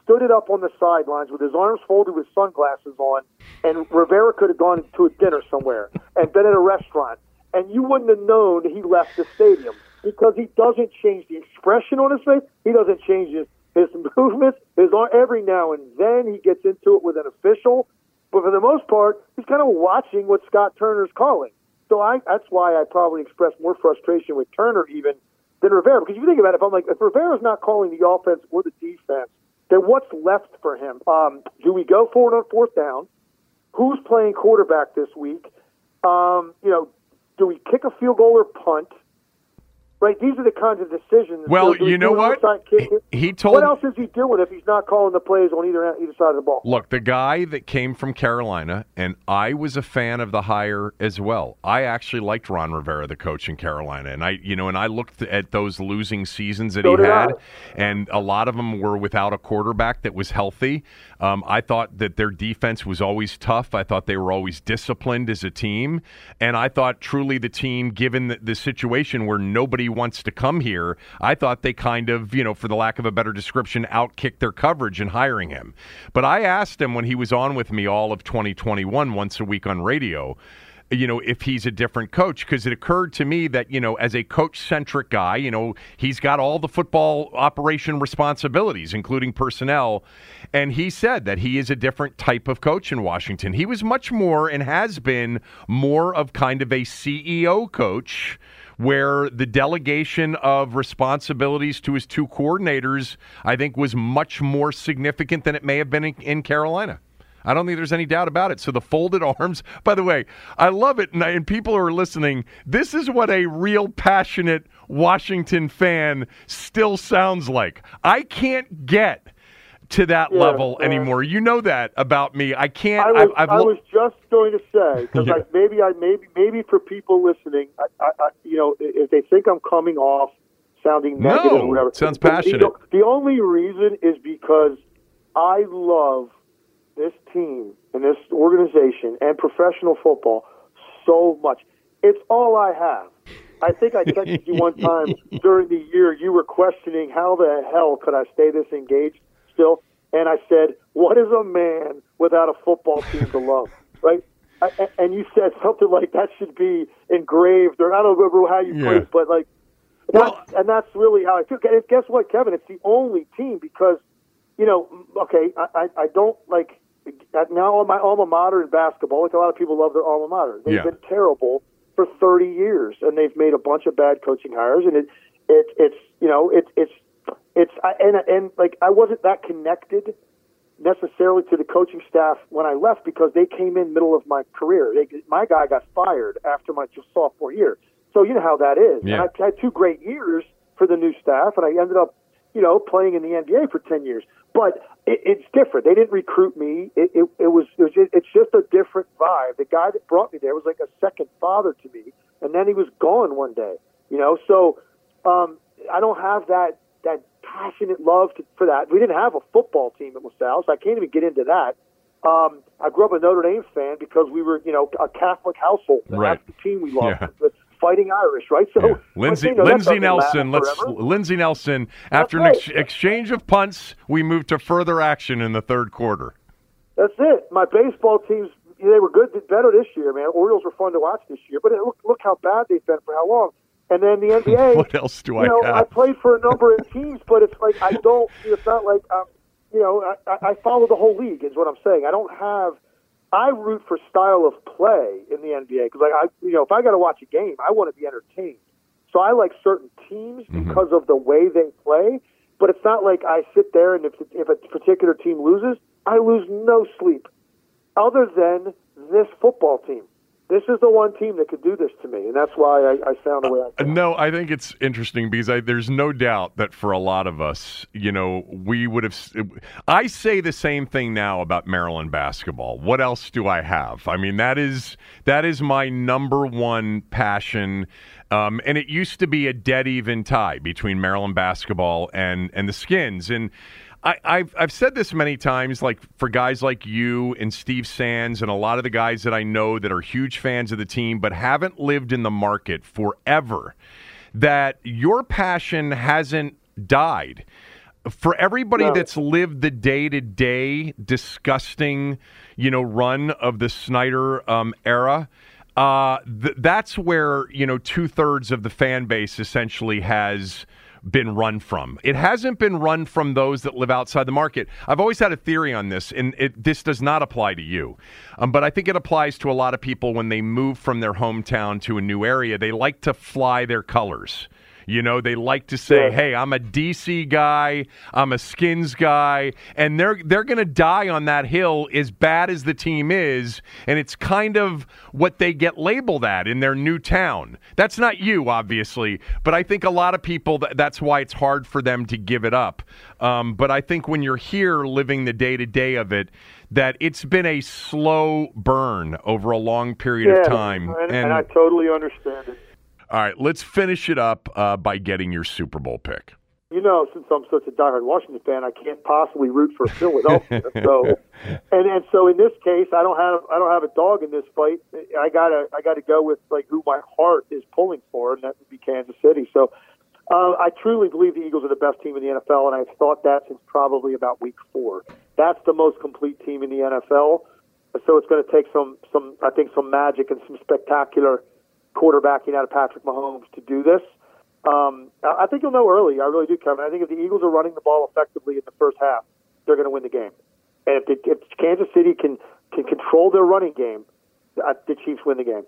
stood it up on the sidelines with his arms folded with sunglasses on, and Rivera could have gone to a dinner somewhere and been at a restaurant, and you wouldn't have known he left the stadium because he doesn't change the expression on his face. He doesn't change his his [LAUGHS] movements. His arm, every now and then he gets into it with an official, but for the most part, he's kind of watching what Scott Turner's calling. So I, that's why I probably expressed more frustration with Turner even than Rivera. Because if you think about it, if I'm like, if Rivera's not calling the offense or the defense, then what's left for him? Um, do we go forward on fourth down? Who's playing quarterback this week? Um, you know, do we kick a field goal or punt? Right, these are the kinds of decisions. Well, So you know what? He- he told- What else is he doing if he's not calling the plays on either either side of the ball? Look, the guy that came from Carolina, and I was a fan of the hire as well. I actually liked Ron Rivera, the coach in Carolina, and I, you know, and I looked at those losing seasons that So he had, I. and a lot of them were without a quarterback that was healthy. Um, I thought that their defense was always tough. I thought they were always disciplined as a team, and I thought truly the team, given the, the situation where nobody wants to come here, I thought they kind of, you know, for the lack of a better description, outkicked their coverage in hiring him. But I asked him when he was on with me all of 2021, once a week on radio you know, if he's a different coach, because it occurred to me that, you know, as a coach centric guy, you know, he's got all the football operation responsibilities, including personnel. And he said that he is a different type of coach in Washington. He was much more and has been more of kind of a CEO coach where the delegation of responsibilities to his two coordinators, I think, was much more significant than it may have been in, in Carolina. I don't think there's any doubt about it. So the folded [LAUGHS] arms, by the way, I love it. And, I, and people who are listening, this is what a real passionate Washington fan still sounds like. I can't get to that Yeah, level yeah. anymore. You know that about me. I can't. I was, I've, I've I was just going to say because Yeah. Maybe I maybe maybe for people listening, I, I, I, you know, if they think I'm coming off sounding No, or whatever, sounds passionate. The, the only reason is because I love this team and this organization and professional football so much. It's all I have. I think I texted you one time [LAUGHS] during the year. You were questioning how the hell could I stay this engaged still, and I said, "What is a man without a football team to love?" [LAUGHS] Right? I, and you said something like that should be engraved, or I don't remember how you Yeah. phrased, but like, that's, and that's really how I feel. And guess what, Kevin? It's the only team because, you know, okay, I, I, I don't like now my alma mater in basketball. Like a lot of people love their alma mater. They've Yeah. been terrible for 30 years, and they've made a bunch of bad coaching hires. And it, it it's you know, it's it's it's I, and and like I wasn't that connected necessarily to the coaching staff when I left because they came in middle of my career. They, my guy got fired after my sophomore year, so you know how that is. Yeah. And I had two great years for the new staff, and I ended up, you know, playing in the NBA for ten years. But it, it's different. They didn't recruit me. It, it, it was, it was just, it's just a different vibe. The guy that brought me there was like a second father to me, and then he was gone one day. You know, so um, I don't have that that passionate love to, for that. We didn't have a football team at LaSalle, so I can't even get into that. Um, I grew up a Notre Dame fan because we were, you know, a Catholic household. Right. That's the team we loved. Yeah. The Fighting Irish, right? So Yeah. Lindsey, you know, that Lindsey Nelson. Let's. Lindsey Nelson. After an ex- exchange of punts, we moved to further action in the third quarter. That's it. My baseball teams, they were good, better this year, man. Orioles were fun to watch this year, but look, look how bad they've been for how long. And then the [LAUGHS] NBA. What else do I know, have? I played for a number of teams, but it's like I don't. It's not like um, you know, I I follow the whole league. Is what I'm saying. I don't have I root for style of play in the NBA because, like, I you know, if I got to watch a game, I want to be entertained. So I like certain teams Mm-hmm. because of the way they play. But it's not like I sit there and if if a particular team loses, I lose no sleep. Other than this football team, this is the one team that could do this to me, and that's why I, I sound the way I. No, I think it's interesting because I, there's no doubt that for a lot of us, you know, we would have. I say the same thing now about Maryland basketball. What else do I have? I mean, that is that is my number one passion. Um, and it used to be a dead even tie between Maryland basketball and and the Skins. And I, I've I've said this many times, like for guys like you and Steve Sands and a lot of the guys that I know that are huge fans of the team but haven't lived in the market forever, that your passion hasn't died. For everybody No. that's lived the day to day disgusting, you know, run of the Snyder um, era, uh, th- that's where you know two thirds of the fan base essentially has been run from. It hasn't been run from those that live outside the market. I've always had a theory on this, and it, this does not apply to you, um, but I think it applies to a lot of people when they move from their hometown to a new area. They like to fly their colors. You know, they like to say, "Hey, I'm a DC guy, I'm a Skins guy," and they're they're going to die on that hill as bad as the team is, and it's kind of what they get labeled at in their new town. That's not you, obviously, but I think a lot of people that, that's why it's hard for them to give it up. Um, but I think when you're here living the day to day of it, that it's been a slow burn over a long period yeah, of time, and, and I totally understand it. All right, let's finish it up uh, by getting your Super Bowl pick. You know, since I'm such a diehard Washington fan, I can't possibly root for Philadelphia. so, [LAUGHS] and and so in this case, I don't have I don't have a dog in this fight. I gotta I gotta go with like who my heart is pulling for, and that would be Kansas City. So, uh, I truly believe the Eagles are the best team in the NFL, and I've thought that since probably about week four. That's the most complete team in the NFL. So it's going to take some some I think some magic and some spectacular quarterbacking out of Patrick Mahomes to do this. Um, I think you'll know early. I really do, Kevin. I think if the Eagles are running the ball effectively in the first half, they're going to win the game. And if, the, if Kansas City can can control their running game, the Chiefs win the game.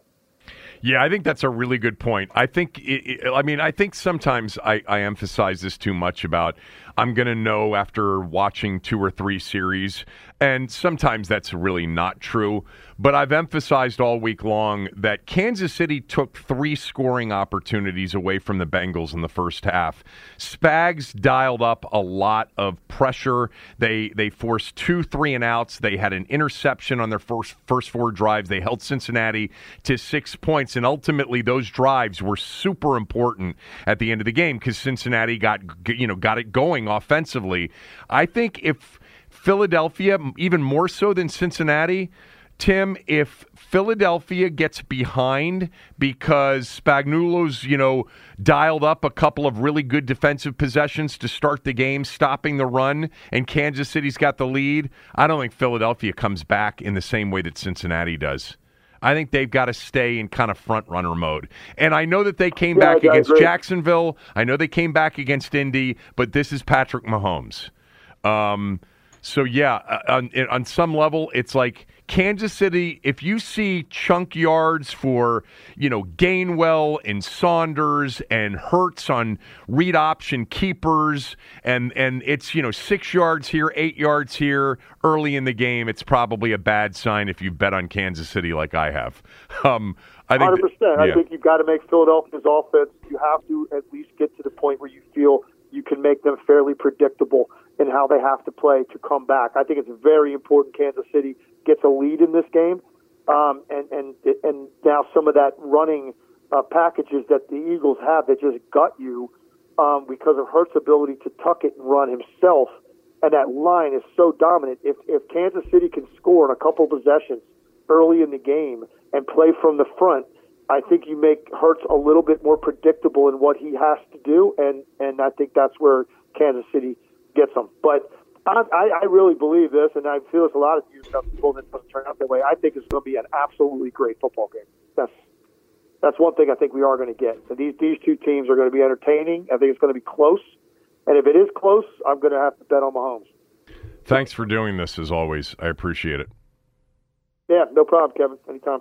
Yeah, I think that's a really good point. I think, it, it, I mean, I think sometimes I, I emphasize this too much about I'm going to know after watching two or three series, and sometimes that's really not true. But I've emphasized all week long that Kansas City took three scoring opportunities away from the Bengals in the first half. Spags dialed up a lot of pressure. They they forced two three and outs. They had an interception on their first first four drives. They held Cincinnati to six points, and ultimately those drives were super important at the end of the game because Cincinnati got you know got it going offensively. I think if Philadelphia, even more so than Cincinnati. Tim, if Philadelphia gets behind because Spagnuolo's, you know, dialed up a couple of really good defensive possessions to start the game, stopping the run, and Kansas City's got the lead, I don't think Philadelphia comes back in the same way that Cincinnati does. I think they've got to stay in kind of front runner mode. And I know that they came Yeah, back I against agree. Jacksonville. I know they came back against Indy, but this is Patrick Mahomes. Um, so yeah, uh, on, on some level, it's like Kansas City. If you see chunk yards for you know Gainwell and Sanders and Hurts on read option keepers, and and it's you know six yards here, eight yards here early in the game, it's probably a bad sign if you bet on Kansas City like I have. [LAUGHS] Um, I think Hundred percent. I yeah. think you've got to make Philadelphia's offense. You have to at least get to the point where you feel you can make them fairly predictable in how they have to play to come back. I think it's very important. Kansas City gets a lead in this game, um, and and and now some of that running uh, packages that the Eagles have that just gut you um, because of Hurts' ability to tuck it and run himself. And that line is so dominant. If if Kansas City can score in a couple possessions early in the game and play from the front, I think you make Hurts a little bit more predictable in what he has to do, and and I think that's where Kansas City gets them. But I, I I really believe this, and I feel it's a lot of you know, people that doesn't turn out that way. I think it's going to be an absolutely great football game. That's that's one thing I think we are going to get. So these these two teams are going to be entertaining. I think it's going to be close, and if it is close, I'm going to have to bet on Mahomes. Thanks for doing this as always. I appreciate it. Yeah, no problem, Kevin. Anytime.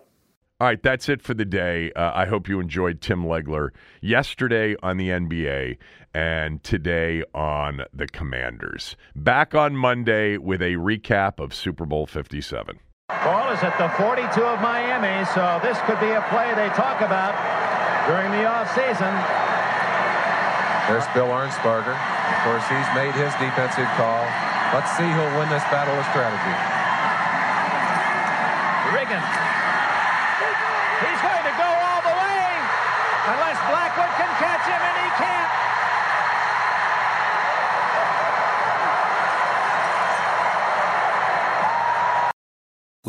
All right, that's it for the day. Uh, I hope you enjoyed Tim Legler yesterday on the NBA and today on the Commanders. Back on Monday with a recap of Super Bowl 57. Ball is at the 42 of Miami, so this could be a play they talk about during the offseason. There's Bill Arnsparger. Of course, he's made his defensive call. Let's see who'll win this battle of strategy. Riggin. He's going to go all the way unless Blackwood can catch him, and he can't.